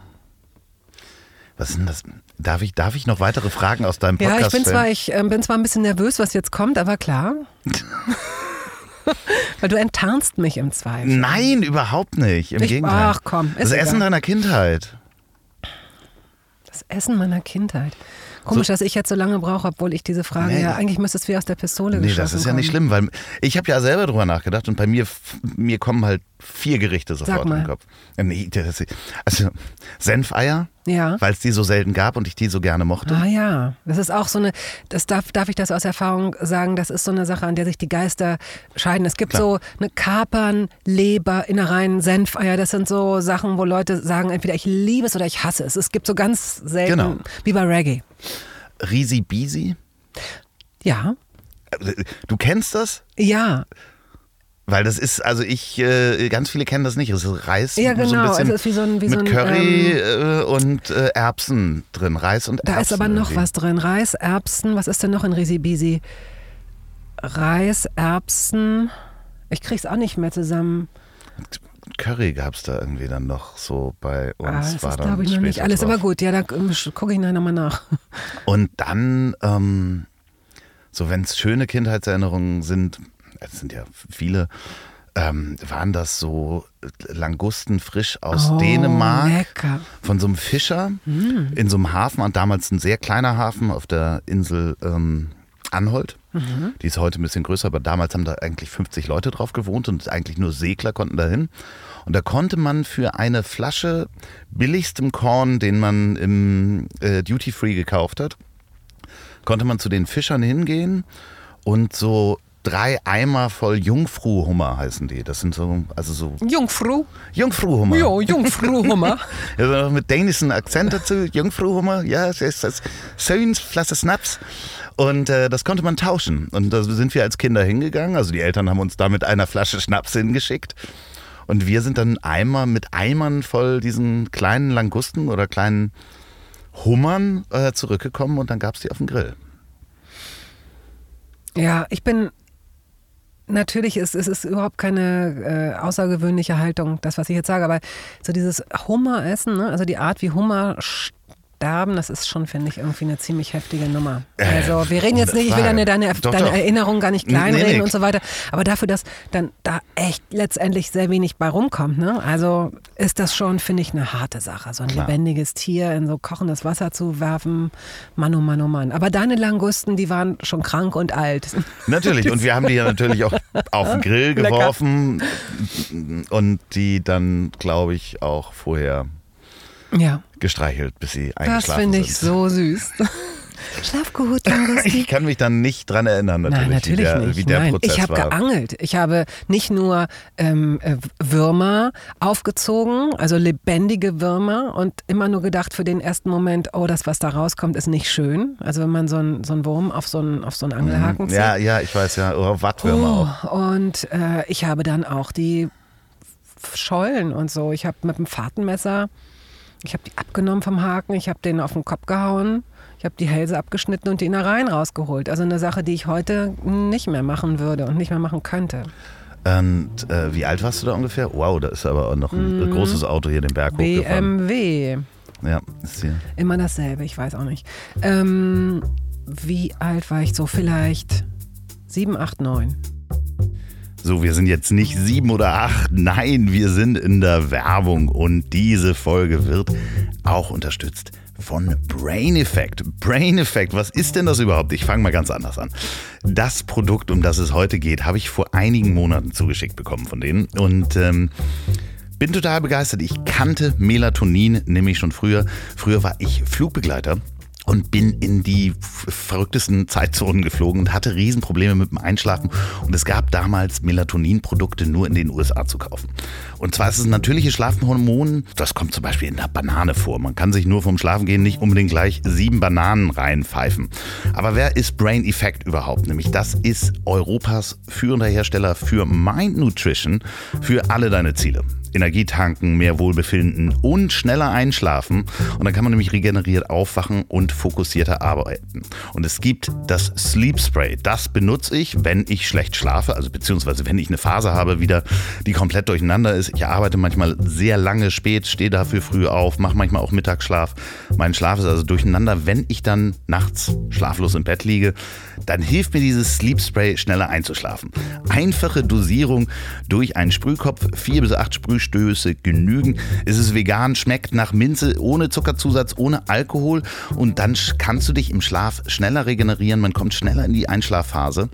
was ist denn das? Darf ich, darf ich noch weitere Fragen aus deinem Podcast Ja, ich bin zwar, ich ähm, bin zwar ein bisschen nervös, was jetzt kommt, aber klar. [laughs] Weil du enttarnst mich im Zweifel. Nein, überhaupt nicht. Im Ich- Gegenteil. ach, komm, Das ist Essen egal. deiner Kindheit. Das Essen meiner Kindheit. Komisch, dass ich jetzt so lange brauche, obwohl ich diese Frage Nee. ja, eigentlich müsste es wie aus der Pistole Nee, das ist ja nicht kommen. schlimm, weil ich habe ja selber drüber nachgedacht und bei mir, mir kommen halt vier Gerichte sofort in den Kopf. Äh, Nee, das, also Senfeier, Ja. weil es die so selten gab und ich die so gerne mochte. Ah ja, das ist auch so eine, das darf, darf ich das aus Erfahrung sagen, das ist so eine Sache, an der sich die Geister scheiden. Es gibt Klar. so eine Kapern, Leber, Innereien, Senfeier, das sind so Sachen, wo Leute sagen, entweder ich liebe es oder ich hasse es. Es gibt so ganz selten, Genau. wie bei Reggae. Risi Bisi, Ja, du kennst das? ja, Weil das ist, also ich, äh, ganz viele kennen das nicht. Es ist Reis Ja, so ein genau. bisschen Es ist wie so ein- mit so ein, Curry äh, und äh, Erbsen drin. Reis und da Erbsen. ist aber noch irgendwie. was drin. Reis, Erbsen, was ist denn noch in Risibisi? Reis, Erbsen, ich krieg's auch nicht mehr zusammen. Curry gab es da irgendwie dann noch so bei uns. Ah, das war ist, glaube ich, noch nicht alles. drauf. Aber gut, ja, da ähm, gucke ich nachher nochmal nach. [laughs] Und dann, ähm, so wenn es schöne Kindheitserinnerungen sind, es sind ja viele, ähm, waren das so Langusten frisch aus Oh, Dänemark. lecker. Von so einem Fischer in so einem Hafen, und damals ein sehr kleiner Hafen auf der Insel ähm, Anholt. Die ist heute ein bisschen größer, aber damals haben da eigentlich 50 Leute drauf gewohnt und eigentlich nur Segler konnten da hin. Und da konnte man für eine Flasche billigstem Korn, den man im äh, Duty Free gekauft hat, konnte man zu den Fischern hingehen und so drei Eimer voll Jungfruhummer heißen die. Das sind so, also so Jungfru. Jungfruhummer. Jo, Jungfruhummer. [laughs] Ja, mit dänischen Akzent dazu, Jungfruhummer, ja, das ist das schönes Flasche Snaps. Und äh, das konnte man tauschen. Und da sind wir als Kinder hingegangen. Also die Eltern haben uns da mit einer Flasche Schnaps hingeschickt. Und wir sind dann Eimer mit Eimern voll diesen kleinen Langusten oder kleinen Hummern äh, zurückgekommen und dann gab es die auf dem Grill. Ja, ich bin. Natürlich ist es ist überhaupt keine äh, außergewöhnliche Haltung, das, was ich jetzt sage, aber so dieses Hummeressen, ne? also die Art, wie Hummer sterben, das ist schon, finde ich, irgendwie eine ziemlich heftige Nummer. Also wir reden jetzt nicht, ich will deine, deine, Doch, deine doch. Erinnerung gar nicht Nee, kleinreden nee. und so weiter, aber dafür, dass dann da echt letztendlich sehr wenig bei rumkommt, ne? also ist das schon, finde ich, eine harte Sache, so ein Klar. lebendiges Tier in so kochendes Wasser zu werfen, Mann, oh Mann, oh Mann. Aber deine Langusten, die waren schon krank und alt. [laughs] Natürlich, und wir haben die ja natürlich auch auf den Grill Lecker. geworfen und die dann, glaube ich, auch vorher Ja. gestreichelt, bis sie Das eingeschlafen finde ich sind. so süß. [laughs] Schlaf gut, Langosti. Ich kann mich dann nicht dran erinnern, natürlich, Nein, natürlich wie der, nicht. Wie der Nein, Prozess ich habe geangelt. Ich habe nicht nur ähm, äh, Würmer aufgezogen, also lebendige Würmer und immer nur gedacht für den ersten Moment, oh, das, was da rauskommt, ist nicht schön. Also wenn man so einen so Wurm auf so einen, auf so einen Angelhaken zieht. Mhm. Ja, ja, ich weiß ja. Oder Wattwürmer auch. Oh, und äh, ich habe dann auch die Schollen und so. Ich habe mit dem Fahrtenmesser, ich habe die abgenommen vom Haken, ich habe den auf den Kopf gehauen, ich habe die Hälse abgeschnitten und die Innereien rausgeholt. Also eine Sache, die ich heute nicht mehr machen würde und nicht mehr machen könnte. Und äh, wie alt warst du da ungefähr? Wow, da ist aber auch noch ein Mhm. großes Auto hier den Berg hochgefahren. BMW. Ja, ist hier. Immer dasselbe, ich weiß auch nicht. Ähm, wie alt war ich so? Vielleicht sieben, acht, neun. So, wir sind jetzt nicht sieben oder acht, nein, wir sind in der Werbung und diese Folge wird auch unterstützt von Brain Effect. Brain Effect, was ist denn das überhaupt? Ich fange mal ganz anders an. Das Produkt, um das es heute geht, habe ich vor einigen Monaten zugeschickt bekommen von denen und ähm, bin total begeistert. Ich kannte Melatonin nämlich schon früher. Früher war ich Flugbegleiter und bin in die verrücktesten Zeitzonen geflogen und hatte Riesenprobleme mit dem Einschlafen. Und es gab damals Melatonin-Produkte nur in den USA zu kaufen. Und zwar ist es ein natürliches Schlafhormon, das kommt zum Beispiel in der Banane vor. Man kann sich nur vom Schlafengehen nicht unbedingt gleich sieben Bananen reinpfeifen. Aber wer ist Brain Effect überhaupt? Nämlich das ist Europas führender Hersteller für Mind Nutrition für alle deine Ziele. Energie tanken, mehr Wohlbefinden und schneller einschlafen. Und dann kann man nämlich regeneriert aufwachen und fokussierter arbeiten. Und es gibt das Sleep Spray. Das benutze ich, wenn ich schlecht schlafe, also beziehungsweise wenn ich eine Phase habe, wieder, die komplett durcheinander ist. Ich arbeite manchmal sehr lange spät, stehe dafür früh auf, mache manchmal auch Mittagsschlaf. Mein Schlaf ist also durcheinander. Wenn ich dann nachts schlaflos im Bett liege, dann hilft mir dieses Sleep Spray schneller einzuschlafen. Einfache Dosierung durch einen Sprühkopf, vier bis acht Sprühstöße genügen. Es ist vegan, schmeckt nach Minze, ohne Zuckerzusatz, ohne Alkohol und dann kannst du dich im Schlaf schneller regenerieren. Man kommt schneller in die Einschlafphase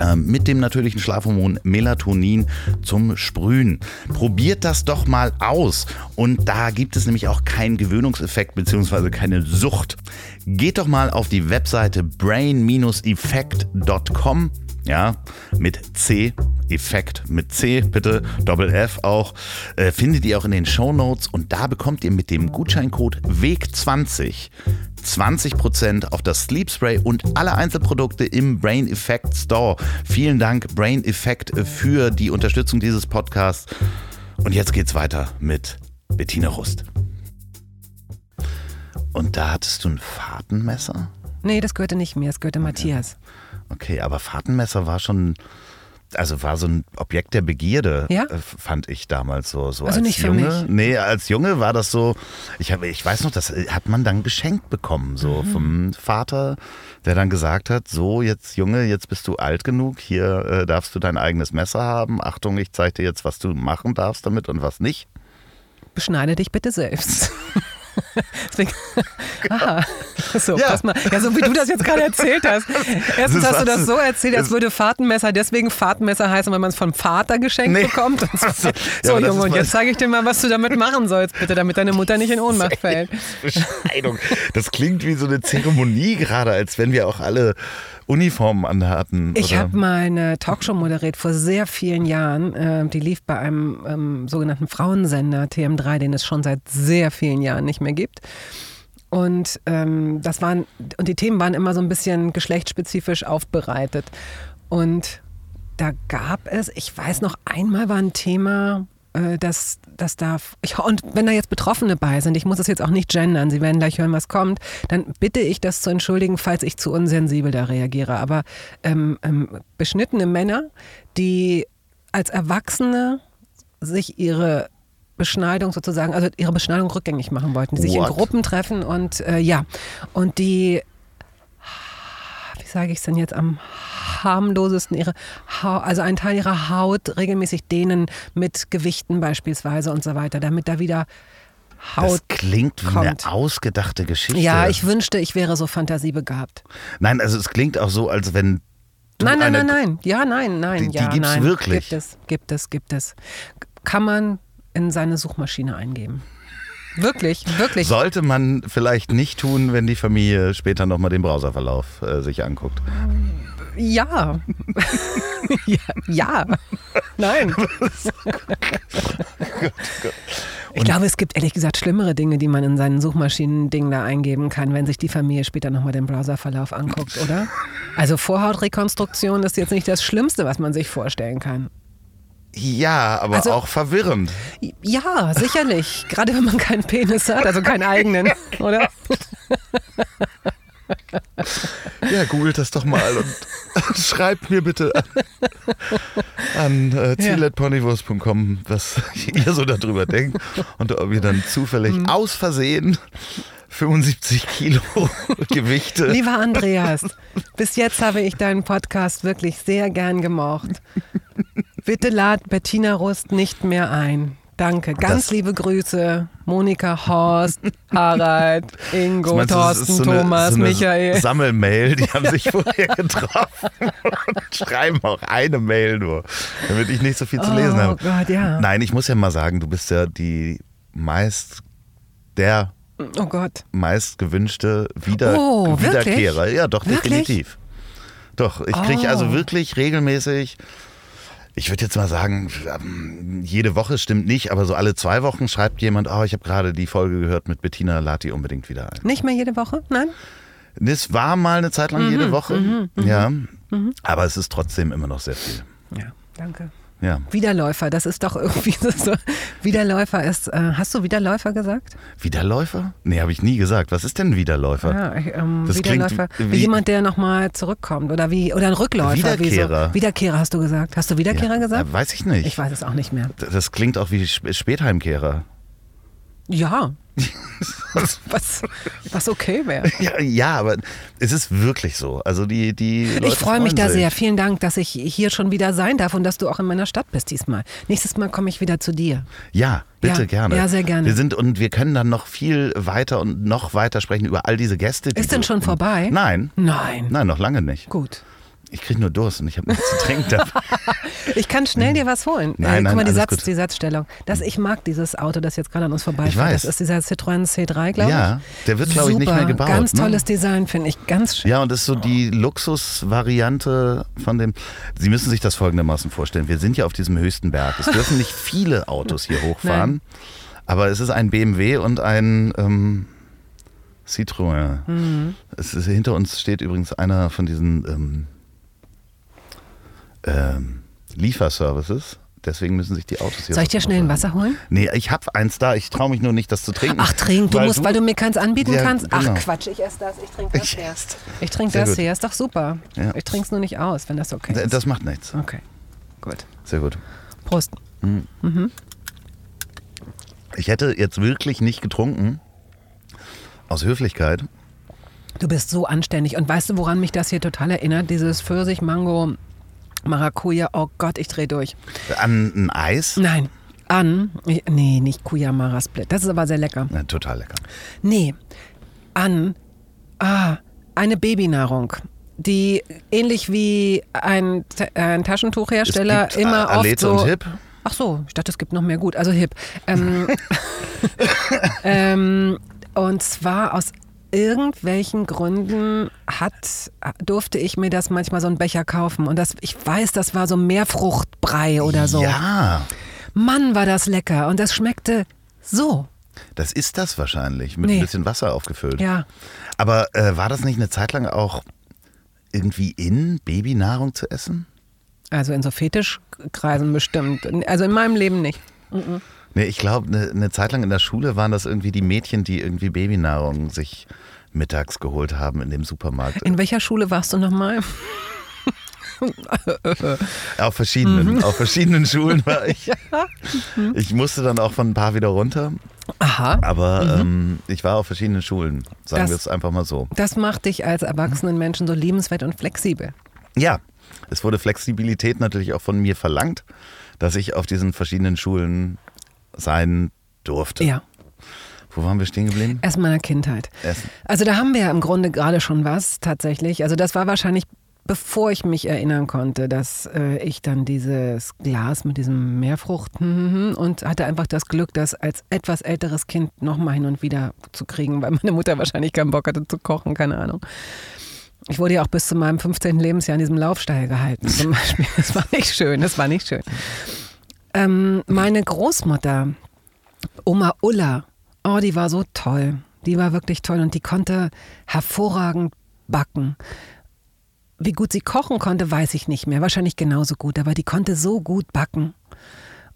ähm, mit dem natürlichen Schlafhormon Melatonin zum Sprühen. Probiert das doch mal aus. Und da gibt es nämlich auch keinen Gewöhnungseffekt bzw. keine Sucht. Geht doch mal auf die Webseite brain-effect.com. Ja, mit C, Effekt mit C, bitte, Doppel F auch, äh, findet ihr auch in den Show Notes und da bekommt ihr mit dem Gutscheincode WEG20 20% auf das Sleep Spray und alle Einzelprodukte im Brain Effect Store. Vielen Dank, Brain Effect, für die Unterstützung dieses Podcasts. Und jetzt geht's weiter mit Bettina Rust. Und da hattest du ein Fahrtenmesser? Nee, das gehörte nicht mir, es gehörte Matthias. Okay, aber Fahrtenmesser war schon, also war so ein Objekt der Begierde, Ja? äh, fand ich damals so. so Also als nicht für Junge. mich. Nee, als Junge war das so, ich, hab, ich weiß noch, das äh, hat man dann geschenkt bekommen, so Mhm. vom Vater, der dann gesagt hat, so jetzt Junge, jetzt bist du alt genug, hier äh, darfst du dein eigenes Messer haben. Achtung, ich zeige dir jetzt, was du machen darfst damit und was nicht. Beschneide dich bitte selbst. [laughs] [laughs] Deswegen, aha, so, Ja. pass mal. Ja, so wie du das jetzt gerade erzählt hast. [laughs] Erstens hast du das so erzählt, als würde Fahrtenmesser deswegen Fahrtenmesser heißen, weil man es vom Vater geschenkt Nee. bekommt. [laughs] So, Ja, Junge, und jetzt zeige ich dir mal, was du damit machen sollst, bitte, damit deine Mutter nicht in Ohnmacht fällt. Beschneidung. Das klingt wie so eine Zeremonie gerade, als wenn wir auch alle Uniformen anhatten. Ich oder? habe mal eine Talkshow moderiert vor sehr vielen Jahren. Äh, die lief bei einem ähm, sogenannten Frauensender TM3, den es schon seit sehr vielen Jahren nicht mehr gibt. Und ähm, das waren und die Themen waren immer so ein bisschen geschlechtsspezifisch aufbereitet. Und da gab es, ich weiß noch, einmal war ein Thema, äh, dass das darf. Ich, und wenn da jetzt Betroffene bei sind, ich muss das jetzt auch nicht gendern, Sie werden gleich hören, was kommt, dann bitte ich das zu entschuldigen, falls ich zu unsensibel da reagiere. Aber ähm, ähm, beschnittene Männer, die als Erwachsene sich ihre Beschneidung sozusagen, also ihre Beschneidung rückgängig machen wollten, die sich in What? Gruppen treffen und äh, ja, und die, wie sage ich es denn jetzt am harmlosesten, ihre Haut, also einen Teil ihrer Haut regelmäßig dehnen mit Gewichten beispielsweise und so weiter, damit da wieder Haut Das klingt wie kommt. eine ausgedachte Geschichte. Ja, ich wünschte, ich wäre so fantasiebegabt. Nein, also es klingt auch so, als wenn Nein, nein, nein, nein. Ja, nein, nein. Die- die ja, gibt's nein. wirklich? Gibt es, gibt es, gibt es. Kann man in seine Suchmaschine eingeben. Wirklich, wirklich. Sollte man vielleicht nicht tun, wenn die Familie später nochmal den Browserverlauf äh, sich anguckt. Ja. [laughs] ja. Ja. Nein. [laughs] Ich glaube, es gibt ehrlich gesagt schlimmere Dinge, die man in seinen Suchmaschinen-Ding da eingeben kann, wenn sich die Familie später nochmal den Browserverlauf anguckt, oder? Also Vorhautrekonstruktion ist jetzt nicht das Schlimmste, was man sich vorstellen kann. Ja, aber Also- auch verwirrend. Ja, sicherlich. Gerade wenn man keinen Penis hat, also keinen eigenen, [laughs] oder? [laughs] Ja, googelt das doch mal und [laughs] schreibt mir bitte an, an äh, ziel.ponywurst.com, was ihr so darüber denkt und ob ihr dann zufällig Mhm. aus Versehen 75 Kilo [laughs] Gewichte. Lieber Andreas, bis jetzt habe ich deinen Podcast wirklich sehr gern gemocht. Bitte lad Bettina Rust nicht mehr ein. Danke. Ganz Das- liebe Grüße. Monika Horst, [laughs] Harald, Ingo, Meinst Thorsten, so eine- Thomas, so Michael. Sammelmail, die haben sich [laughs] vorher getroffen [laughs] und schreiben auch eine Mail nur, damit ich nicht so viel zu lesen Oh habe. Gott, ja. Nein, ich muss ja mal sagen, du bist ja die meist der Oh Gott. meist gewünschte Wieder Oh, wirklich? Wiederkehrer. Ja, doch, Wirklich? definitiv. Doch, ich kriege Oh. also wirklich regelmäßig, ich würde jetzt mal sagen, ähm, jede Woche stimmt nicht, aber so alle zwei Wochen schreibt jemand, oh, ich habe gerade die Folge gehört mit Bettina, lad die unbedingt wieder ein. Nicht mehr jede Woche? Nein? Das war mal eine Zeit lang Mhm, jede Woche, ja, aber es ist trotzdem immer noch sehr viel. Ja, danke. Ja, Widerläufer, das ist doch irgendwie [laughs] so. Widerläufer ist. Äh, hast du Widerläufer gesagt? Widerläufer? Nee, habe ich nie gesagt. Was ist denn ein Widerläufer? Ja, ich, ähm, Das klingt Widerläufer. wie- Wie, jemand, der nochmal zurückkommt. Oder wie oder ein Rückläufer. Wiederkehrer. Wie so. Wiederkehrer hast du gesagt. Hast du Wiederkehrer Ja, gesagt? äh, Weiß ich nicht. Ich weiß es auch nicht mehr. das klingt auch wie Sp- Spätheimkehrer. Ja. [laughs] was, was okay wäre. [laughs] Ja, ja, aber es ist wirklich so. Also die, die Leute Ich freue mich da sehr. Vielen Dank, dass ich hier schon wieder sein darf und dass du auch in meiner Stadt bist diesmal. Nächstes Mal komme ich wieder zu dir. Ja, bitte Ja, gerne. ja, sehr gerne. Wir sind und wir können dann noch viel weiter und noch weiter sprechen über all diese Gäste. die Ist denn schon vorbei? Nein. Nein. Nein, noch lange nicht. Gut. Ich kriege nur Durst und ich habe nichts zu trinken. [laughs] Ich kann schnell dir was holen. Nein, äh, nein, guck mal, die, Satz, die Satzstellung. Das, ich mag dieses Auto, das jetzt gerade an uns vorbeifährt. Ich weiß. Das ist dieser Citroën C3, glaube ich. Ja, der wird, glaube ich, nicht mehr gebaut. Ganz ne? tolles Design, finde ich. Ganz schön. Ja, und das ist so die Luxusvariante von dem. Sie müssen sich das folgendermaßen vorstellen. Wir sind ja auf diesem höchsten Berg. Es dürfen nicht [laughs] viele Autos hier hochfahren, aber es ist ein BMW und ein ähm, Citroën. Mhm. Es ist, hinter uns steht übrigens einer von diesen ähm, ähm, Lieferservices. Deswegen müssen sich die Autos hier Soll ich dir schnell ein Wasser holen? Nee, ich habe eins da. Ich traue mich nur nicht, das zu trinken. Ach, trink, du Weil musst, weil du mir keins anbieten Ja, kannst. genau. Ach, Quatsch, ich esse das, ich trinke das Ich hier. Ich trinke das gut. hier, ist doch super. Ja. Ich trinke es nur nicht aus, wenn das okay ist. Das macht nichts. Okay, gut. Sehr gut. Prost. Ich hätte jetzt wirklich nicht getrunken. Aus Höflichkeit. Du bist so anständig. Und weißt du, woran mich das hier total erinnert? Dieses Pfirsich, Mango, Maracuja. Oh Gott, ich drehe durch. An ein Eis. Nein, an. Nee, nicht Kuyamara Split. Das ist aber sehr lecker. Ja, total lecker. Nee, an. Ah, eine Babynahrung. Die ähnlich wie ein, ein Taschentuchhersteller gibt, immer äh, oft so. und Hip. Ach so, ich dachte, es gibt noch mehr gut. Also hip. Ähm, [laughs] [laughs] ähm, und zwar aus irgendwelchen Gründen hat, durfte ich mir das manchmal so einen Becher kaufen. Und das, ich weiß, das war so Meerfruchtbrei oder so. Ja, Mann, war das lecker. Und das schmeckte so. das ist das wahrscheinlich. Mit Nee. ein bisschen Wasser aufgefüllt. Ja. Aber äh, war das nicht eine Zeit lang auch irgendwie in, Babynahrung zu essen? Also in so Fetischkreisen bestimmt. Also in meinem Leben nicht. Nee, ich glaube, eine, eine Zeit lang in der Schule waren das irgendwie die Mädchen, die irgendwie Babynahrung sich mittags geholt haben in dem Supermarkt. In welcher Schule warst du nochmal? [laughs] Auf verschiedenen, Mhm. auf verschiedenen Schulen war ich. [laughs] Ich musste dann auch von ein paar wieder runter, Aha. aber ähm, ich war auf verschiedenen Schulen, sagen Das- wir es einfach mal so. Das macht dich als erwachsenen Menschen so liebenswert und flexibel. Ja, es wurde Flexibilität natürlich auch von mir verlangt, dass ich auf diesen verschiedenen Schulen sein durfte. Ja, Wo waren wir stehen geblieben? erst meiner Kindheit. Essen. Also da haben wir ja im Grunde gerade schon was tatsächlich. Also das war wahrscheinlich bevor ich mich erinnern konnte, dass äh, ich dann dieses Glas mit diesem Meerfrucht und hatte einfach das Glück, das als etwas älteres Kind nochmal hin und wieder zu kriegen, weil meine Mutter wahrscheinlich keinen Bock hatte zu kochen, keine Ahnung. Ich wurde ja auch bis zu meinem 15. Lebensjahr in diesem Laufstall gehalten, zum [laughs] Beispiel. Das war nicht schön, das war nicht schön. Ähm, meine Großmutter, Oma Ulla, oh, die war so toll. Die war wirklich toll und die konnte hervorragend backen. Wie gut sie kochen konnte, weiß ich nicht mehr. Wahrscheinlich genauso gut, aber die konnte so gut backen.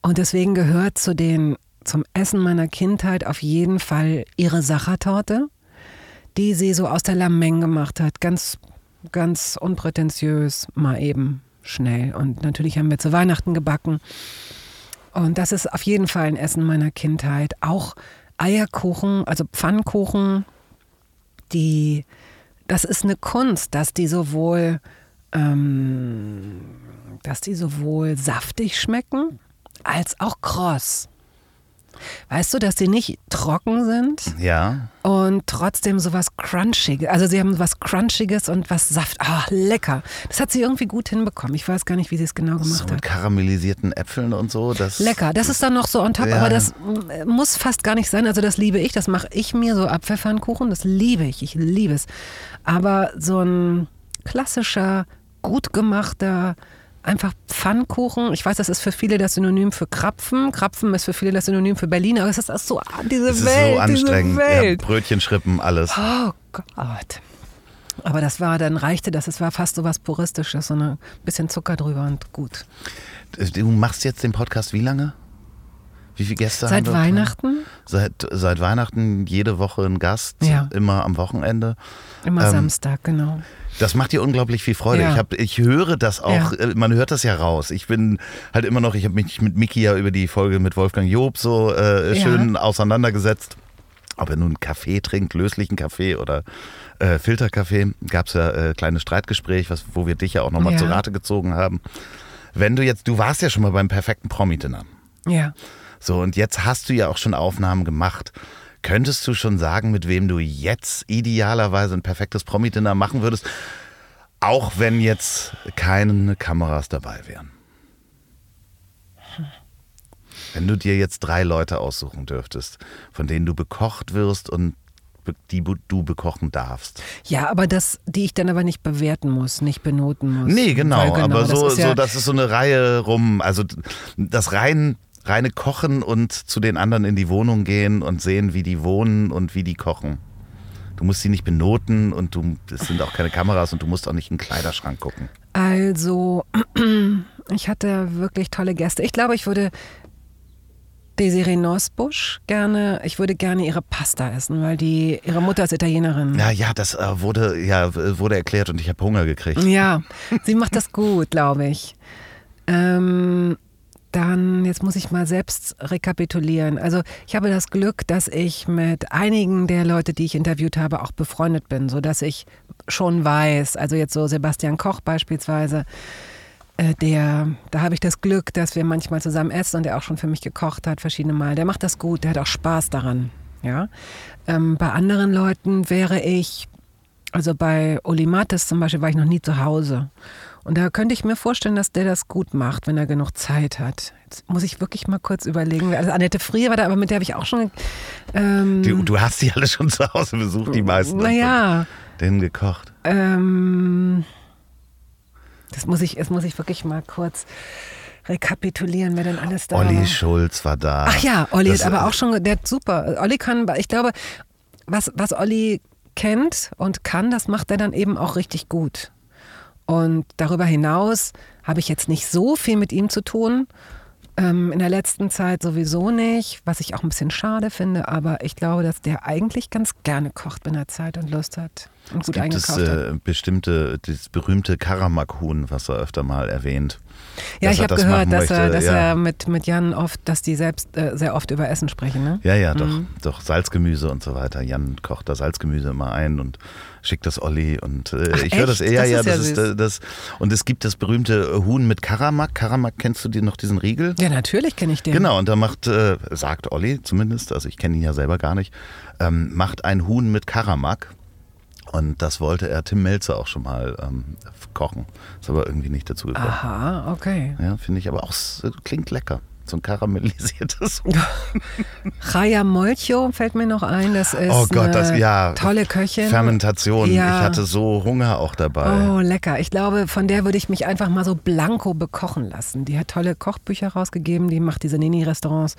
Und deswegen gehört zu den, zum Essen meiner Kindheit auf jeden Fall ihre Sachertorte, die sie so aus der Lameng gemacht hat. Ganz, ganz unprätentiös, mal eben schnell. Und natürlich haben wir zu Weihnachten gebacken. Und das ist auf jeden Fall ein Essen meiner Kindheit. Auch Eierkuchen, also Pfannkuchen, die das ist eine Kunst, dass die sowohl, ähm, dass die sowohl saftig schmecken als auch kross. Weißt du, dass sie nicht trocken sind? Ja. Und trotzdem so was Crunchiges. Also sie haben was Crunchiges und was Saft. Ah, lecker. Das hat sie irgendwie gut hinbekommen. Ich weiß gar nicht, wie sie es genau gemacht so mit hat. karamellisierten Äpfeln und so. Das, Lecker. Das ist dann noch so on top, Ja. aber das äh, muss fast gar nicht sein. Also das liebe ich. Das mache ich mir so Apfelpfannkuchen. Das liebe ich. Ich liebe es. Aber so ein klassischer, gut gemachter, einfach Pfannkuchen. Ich weiß, das ist für viele das Synonym für Krapfen. Krapfen ist für viele das Synonym für Berliner. Aber es ist so diese Das ist Welt, so anstrengend. diese Ja, Welt. Brötchenschrippen, alles. Oh Gott. Aber das war, dann reichte das. Es war fast so was Puristisches, so ein bisschen Zucker drüber und gut. Du machst jetzt den Podcast wie lange? Wie viele Gäste Seit haben wir? Weihnachten Seit, seit Weihnachten jede Woche ein Gast, Ja. immer am Wochenende. immer Ähm, Samstag, genau. Das macht dir unglaublich viel Freude. Ja. Ich, hab, ich höre das auch, Ja. äh, man hört das ja raus. Ich bin halt immer noch, ich habe mich mit Miki ja über die Folge mit Wolfgang Job so äh, schön auseinandergesetzt. Ob er nun Kaffee trinkt, löslichen Kaffee oder äh, Filterkaffee, gab es ja äh, kleines Streitgespräch, was, wo wir dich ja auch nochmal Ja. zu Rate gezogen haben. Wenn du jetzt, du warst ja schon mal beim perfekten Promi-Dinner. Ja. So, und jetzt hast du ja auch schon Aufnahmen gemacht. Könntest du schon sagen, mit wem du jetzt idealerweise ein perfektes Promi-Dinner machen würdest? Auch wenn jetzt keine Kameras dabei wären. Wenn du dir jetzt drei Leute aussuchen dürftest, von denen du bekocht wirst und die du bekochen darfst. Ja, aber das, die ich dann aber nicht bewerten muss, nicht benoten muss. Nee, genau, Weil aber das so, ist ja, so, das ist so eine Reihe rum. Also das rein, reine Kochen und zu den anderen in die Wohnung gehen und sehen, wie die wohnen und wie die kochen. Du musst sie nicht benoten und du, es sind auch keine Kameras und du musst auch nicht in den Kleiderschrank gucken. Also, [clears throat] ich hatte wirklich tolle Gäste. Ich glaube, ich würde Desiree Nosbusch gerne, ich würde gerne ihre Pasta essen, weil die, ihre Mutter ist Italienerin. Ja, ja, das äh, wurde, ja, wurde erklärt und ich habe Hunger gekriegt. Ja, sie macht das gut, glaube ich. Ähm, dann, jetzt muss ich mal selbst rekapitulieren. Also ich habe das Glück, dass ich mit einigen der Leute, die ich interviewt habe, auch befreundet bin, sodass ich schon weiß, also jetzt so Sebastian Koch beispielsweise, äh, der, da habe ich das Glück, dass wir manchmal zusammen essen und der auch schon für mich gekocht hat, verschiedene Mal. Der macht das gut, der hat auch Spaß daran. Ja? Ähm, bei anderen Leuten wäre ich, also bei Oli Mattes zum Beispiel war ich noch nie zu Hause. Und da könnte ich mir vorstellen, dass der das gut macht, wenn er genug Zeit hat. Jetzt muss ich wirklich mal kurz überlegen. Also Annette Frier war da, aber mit der habe ich auch schon. Ähm, Du, du hast die alle schon zu Hause besucht, die meisten. naja, Denen gekocht. ähm, das muss ich, das muss ich wirklich mal kurz rekapitulieren, wer denn alles da Olli war. Schulz war da. Ach ja, Olli Das- ist aber auch schon, der hat super. Olli kann, ich glaube, was, was Olli kennt und kann, das macht er dann eben auch richtig gut. Und darüber hinaus habe ich jetzt nicht so viel mit ihm zu tun. Ähm, in der letzten Zeit sowieso nicht, was ich auch ein bisschen schade finde, aber ich glaube, dass der eigentlich ganz gerne kocht, wenn er Zeit und Lust hat und gut gibt es eingekauft hat. äh, bestimmte, das berühmte Karamak-Huhn, was er öfter mal erwähnt. Ja, ich habe das gehört, dass, er, dass ja. er mit, mit Jan oft, dass die selbst äh, sehr oft über Essen sprechen, ne? Ja, ja, doch, doch, Salzgemüse und so weiter. Jan kocht da Salzgemüse immer ein und schickt das Olli und äh, Ach, ich höre das, ja, Das ja, ist ja das ist das. Und es gibt das berühmte Huhn mit Karamak. Karamak, kennst du dir noch diesen Riegel? Ja, natürlich kenne ich den. Genau, und da macht, äh, sagt Olli zumindest, also ich kenne ihn ja selber gar nicht, ähm, macht ein Huhn mit Karamak. Und das wollte er Tim Melzer auch schon mal ähm, kochen. Ist aber irgendwie nicht dazu gekommen. Aha, okay. Ja, finde ich aber auch, klingt lecker. So ein karamellisiertes. [laughs] Raya Molcho fällt mir noch ein. Das ist Oh Gott, das- eine ja. tolle Köchin. Fermentation. Ja. Ich hatte so Hunger auch dabei. Oh, lecker. Ich glaube, von der würde ich mich einfach mal so blanko bekochen lassen. Die hat tolle Kochbücher rausgegeben, die macht diese Nini-Restaurants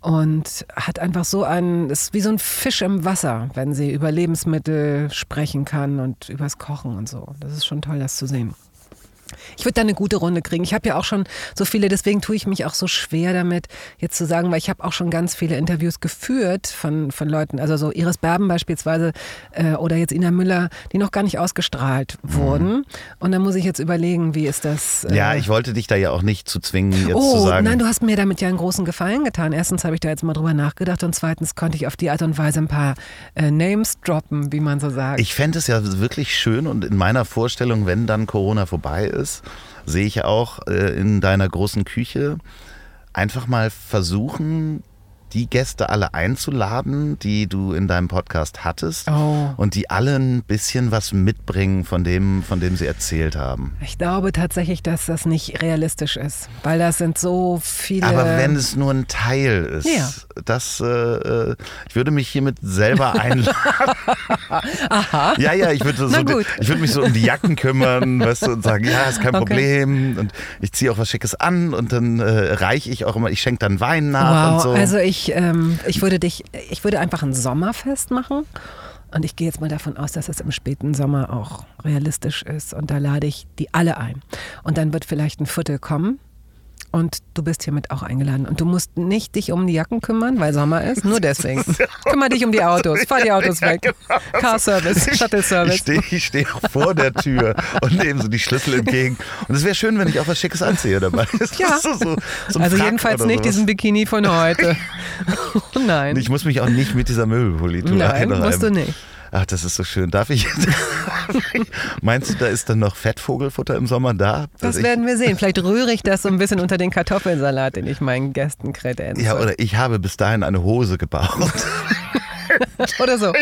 und hat einfach so einen, ist wie so ein Fisch im Wasser, wenn sie über Lebensmittel sprechen kann und übers Kochen und so. Das ist schon toll, das zu sehen. Ich würde da eine gute Runde kriegen. Ich habe ja auch schon so viele, deswegen tue ich mich auch so schwer damit, jetzt zu sagen, weil ich habe auch schon ganz viele Interviews geführt von, von Leuten, also so Iris Berben beispielsweise äh, oder jetzt Ina Müller, die noch gar nicht ausgestrahlt wurden. Und dann muss ich jetzt überlegen, wie ist das. Äh, Mhm. Ja, ich wollte dich da ja auch nicht zu zwingen, jetzt Oh, zu sagen. nein, du hast mir damit ja einen großen Gefallen getan. Erstens habe ich da jetzt mal drüber nachgedacht und zweitens konnte ich auf die Art und Weise ein paar äh, Names droppen, wie man so sagt. Ich fände es ja wirklich schön und in meiner Vorstellung, wenn dann Corona vorbei ist, sehe ich auch äh, in deiner großen Küche. Einfach mal versuchen, die Gäste alle einzuladen, die du in deinem Podcast hattest Oh. und die alle ein bisschen was mitbringen von dem, von dem sie erzählt haben. Ich glaube tatsächlich, dass das nicht realistisch ist, weil das sind so viele. Aber wenn es nur ein Teil ist, Ja. das, äh, äh, ich würde mich hiermit selber [laughs] einladen. Aha. Ja, ja, ich würde, so, ich würde mich so um die Jacken kümmern, weißt du, und sagen, ja, ist kein Okay. Problem. Und ich ziehe auch was Schickes an und dann äh, reiche ich auch immer, ich schenke dann Wein nach wow, und so. also ich, ähm, ich würde dich, ich würde einfach ein Sommerfest machen. Und ich gehe jetzt mal davon aus, dass es im späten Sommer auch realistisch ist. Und da lade ich die alle ein. Und dann wird vielleicht ein Viertel kommen. Und du bist hiermit auch eingeladen. Und du musst nicht dich um die Jacken kümmern, weil Sommer ist. Nur deswegen. [laughs] Kümmer dich um die Autos. Fahr die Autos weg. Car Service, Shuttle Ich Service. stehe ich steh auch vor der Tür und nehme so die Schlüssel entgegen. Und es wäre schön, wenn ich auch was Schickes anziehe dabei. [laughs] Ja. So, so, so Also Frack jedenfalls nicht diesen Bikini von heute. [laughs] Nein. Ich muss mich auch nicht mit dieser Möbelpolitur Nein, musst du nicht. Ach, das ist so schön. Darf ich? [laughs] Meinst du, da ist dann noch Fettvogelfutter im Sommer da? Das werden wir sehen. Vielleicht rühre ich das so ein bisschen unter den Kartoffelsalat, den ich meinen Gästen kredenze. Ja, oder ich habe bis dahin eine Hose gebaut. [laughs] [laughs] Oder so.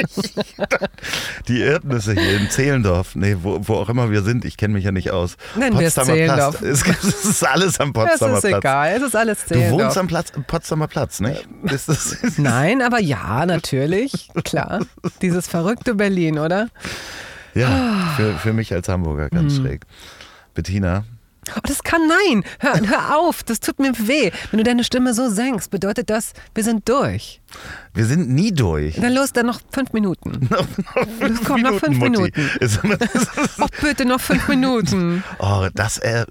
Die Erdnüsse hier in Zehlendorf, nee, wo, wo auch immer wir sind, ich kenne mich ja nicht aus. Nennen wir es Zehlendorf. Es, es ist alles am Potsdamer ist Platz. egal, es ist alles Du Zehlendorf. wohnst am Platz, Potsdamer Platz, nicht? Ist das, Nein, aber ja, natürlich, klar. Dieses verrückte Berlin, oder? ja, für, für mich als Hamburger ganz Hm. schräg. Bettina, Oh, das kann nein. Hör, hör auf, das tut mir weh. Wenn du deine Stimme so senkst, bedeutet das, wir sind durch. wir sind nie durch. Dann los, dann noch fünf Minuten. [laughs] Noch, noch fünf Komm, noch fünf Mutti. Minuten. [laughs] Oh, [laughs] bitte noch fünf Minuten. Oh, das, äh,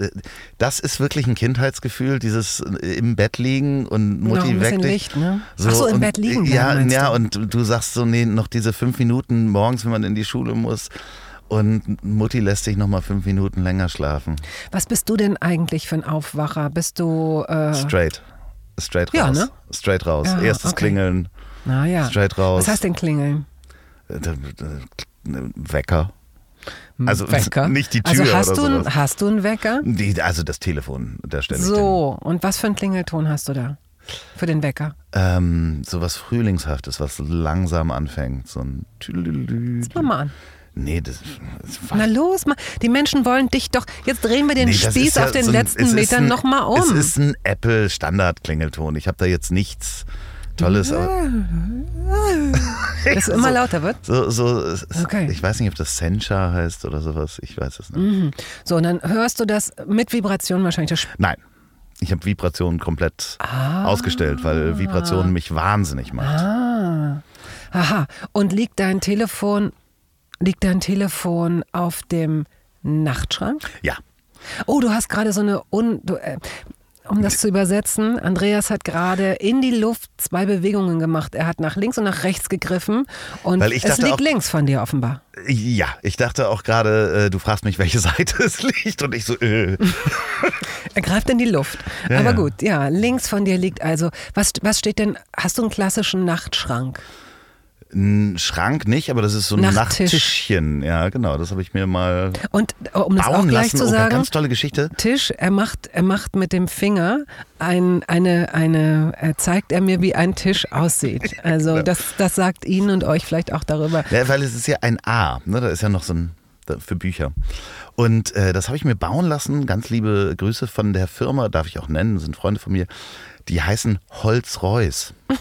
das ist wirklich ein Kindheitsgefühl, dieses äh, im Bett liegen und Noch Mutti weckt dich. Licht, ne? Ach so, im und- Bett liegen Ja, ja du? und du sagst so, nee, noch diese fünf Minuten morgens, wenn man in die Schule muss. Und Mutti lässt dich noch mal fünf Minuten länger schlafen. Was bist du denn eigentlich für ein Aufwacher? Bist du. Äh, Straight. Straight raus. Ja, ne? Straight raus. Ja, Erstes okay. Klingeln, naja. straight raus. Was heißt denn klingeln? Äh, Wecker. Also Wecker? [laughs] nicht die Tür also hast oder du, sowas. ein, hast du einen Wecker? Die, also das Telefon, da stelle. So, und was für einen Klingelton hast du da? Für den Wecker? Ähm, so was Frühlingshaftes, was langsam anfängt. So ein Tüdelülü. Mach mal an. Nee, das, das Na los, mal. die Menschen wollen dich doch. Jetzt drehen wir den Nee, Spieß ja auf den so ein- letzten Metern nochmal um. Es ist ein Apple-Standard-Klingelton. Ich habe da jetzt nichts Tolles. [laughs] Dass es immer lauter wird. So, so, Okay. Ich weiß nicht, ob das Sencha heißt oder sowas. Ich weiß es nicht. Mhm. So, und dann hörst du das mit Vibration wahrscheinlich. Nein. Ich habe Vibrationen komplett Ah. ausgestellt, weil Vibrationen mich wahnsinnig macht. Ah. Aha. Und liegt dein Telefon, liegt dein Telefon auf dem Nachtschrank? Ja. Oh, du hast gerade so eine un. Du, äh, um das zu übersetzen, Andreas hat gerade in die Luft zwei Bewegungen gemacht. Er hat nach links und nach rechts gegriffen und Weil ich es liegt auch- links von dir offenbar. Ja, ich dachte auch gerade, äh, du fragst mich, welche [laughs] Seite es liegt und ich so, äh. [laughs] Er greift in die Luft. Ja, Aber ja. gut, ja, links von dir liegt also. Was, was steht denn? Hast du einen klassischen Nachtschrank? Ein Schrank nicht, aber das ist so ein Nachttisch. Nachttischchen. Ja, genau. Das habe ich mir mal Und äh, um das auch bauen gleich lassen. zu Oh, sagen, ganz tolle Geschichte. Tisch, er macht, er macht mit dem Finger ein, eine, eine, er zeigt er mir, wie ein Tisch aussieht. [laughs] Also Genau. das, das sagt Ihnen und euch vielleicht auch darüber. Ja, weil es ist ja ein A, ne? da ist ja noch so ein für Bücher. Und äh, das habe ich mir bauen lassen. Ganz liebe Grüße von der Firma, darf ich auch nennen, sind Freunde von mir. Die heißen Holz-Royce. [laughs]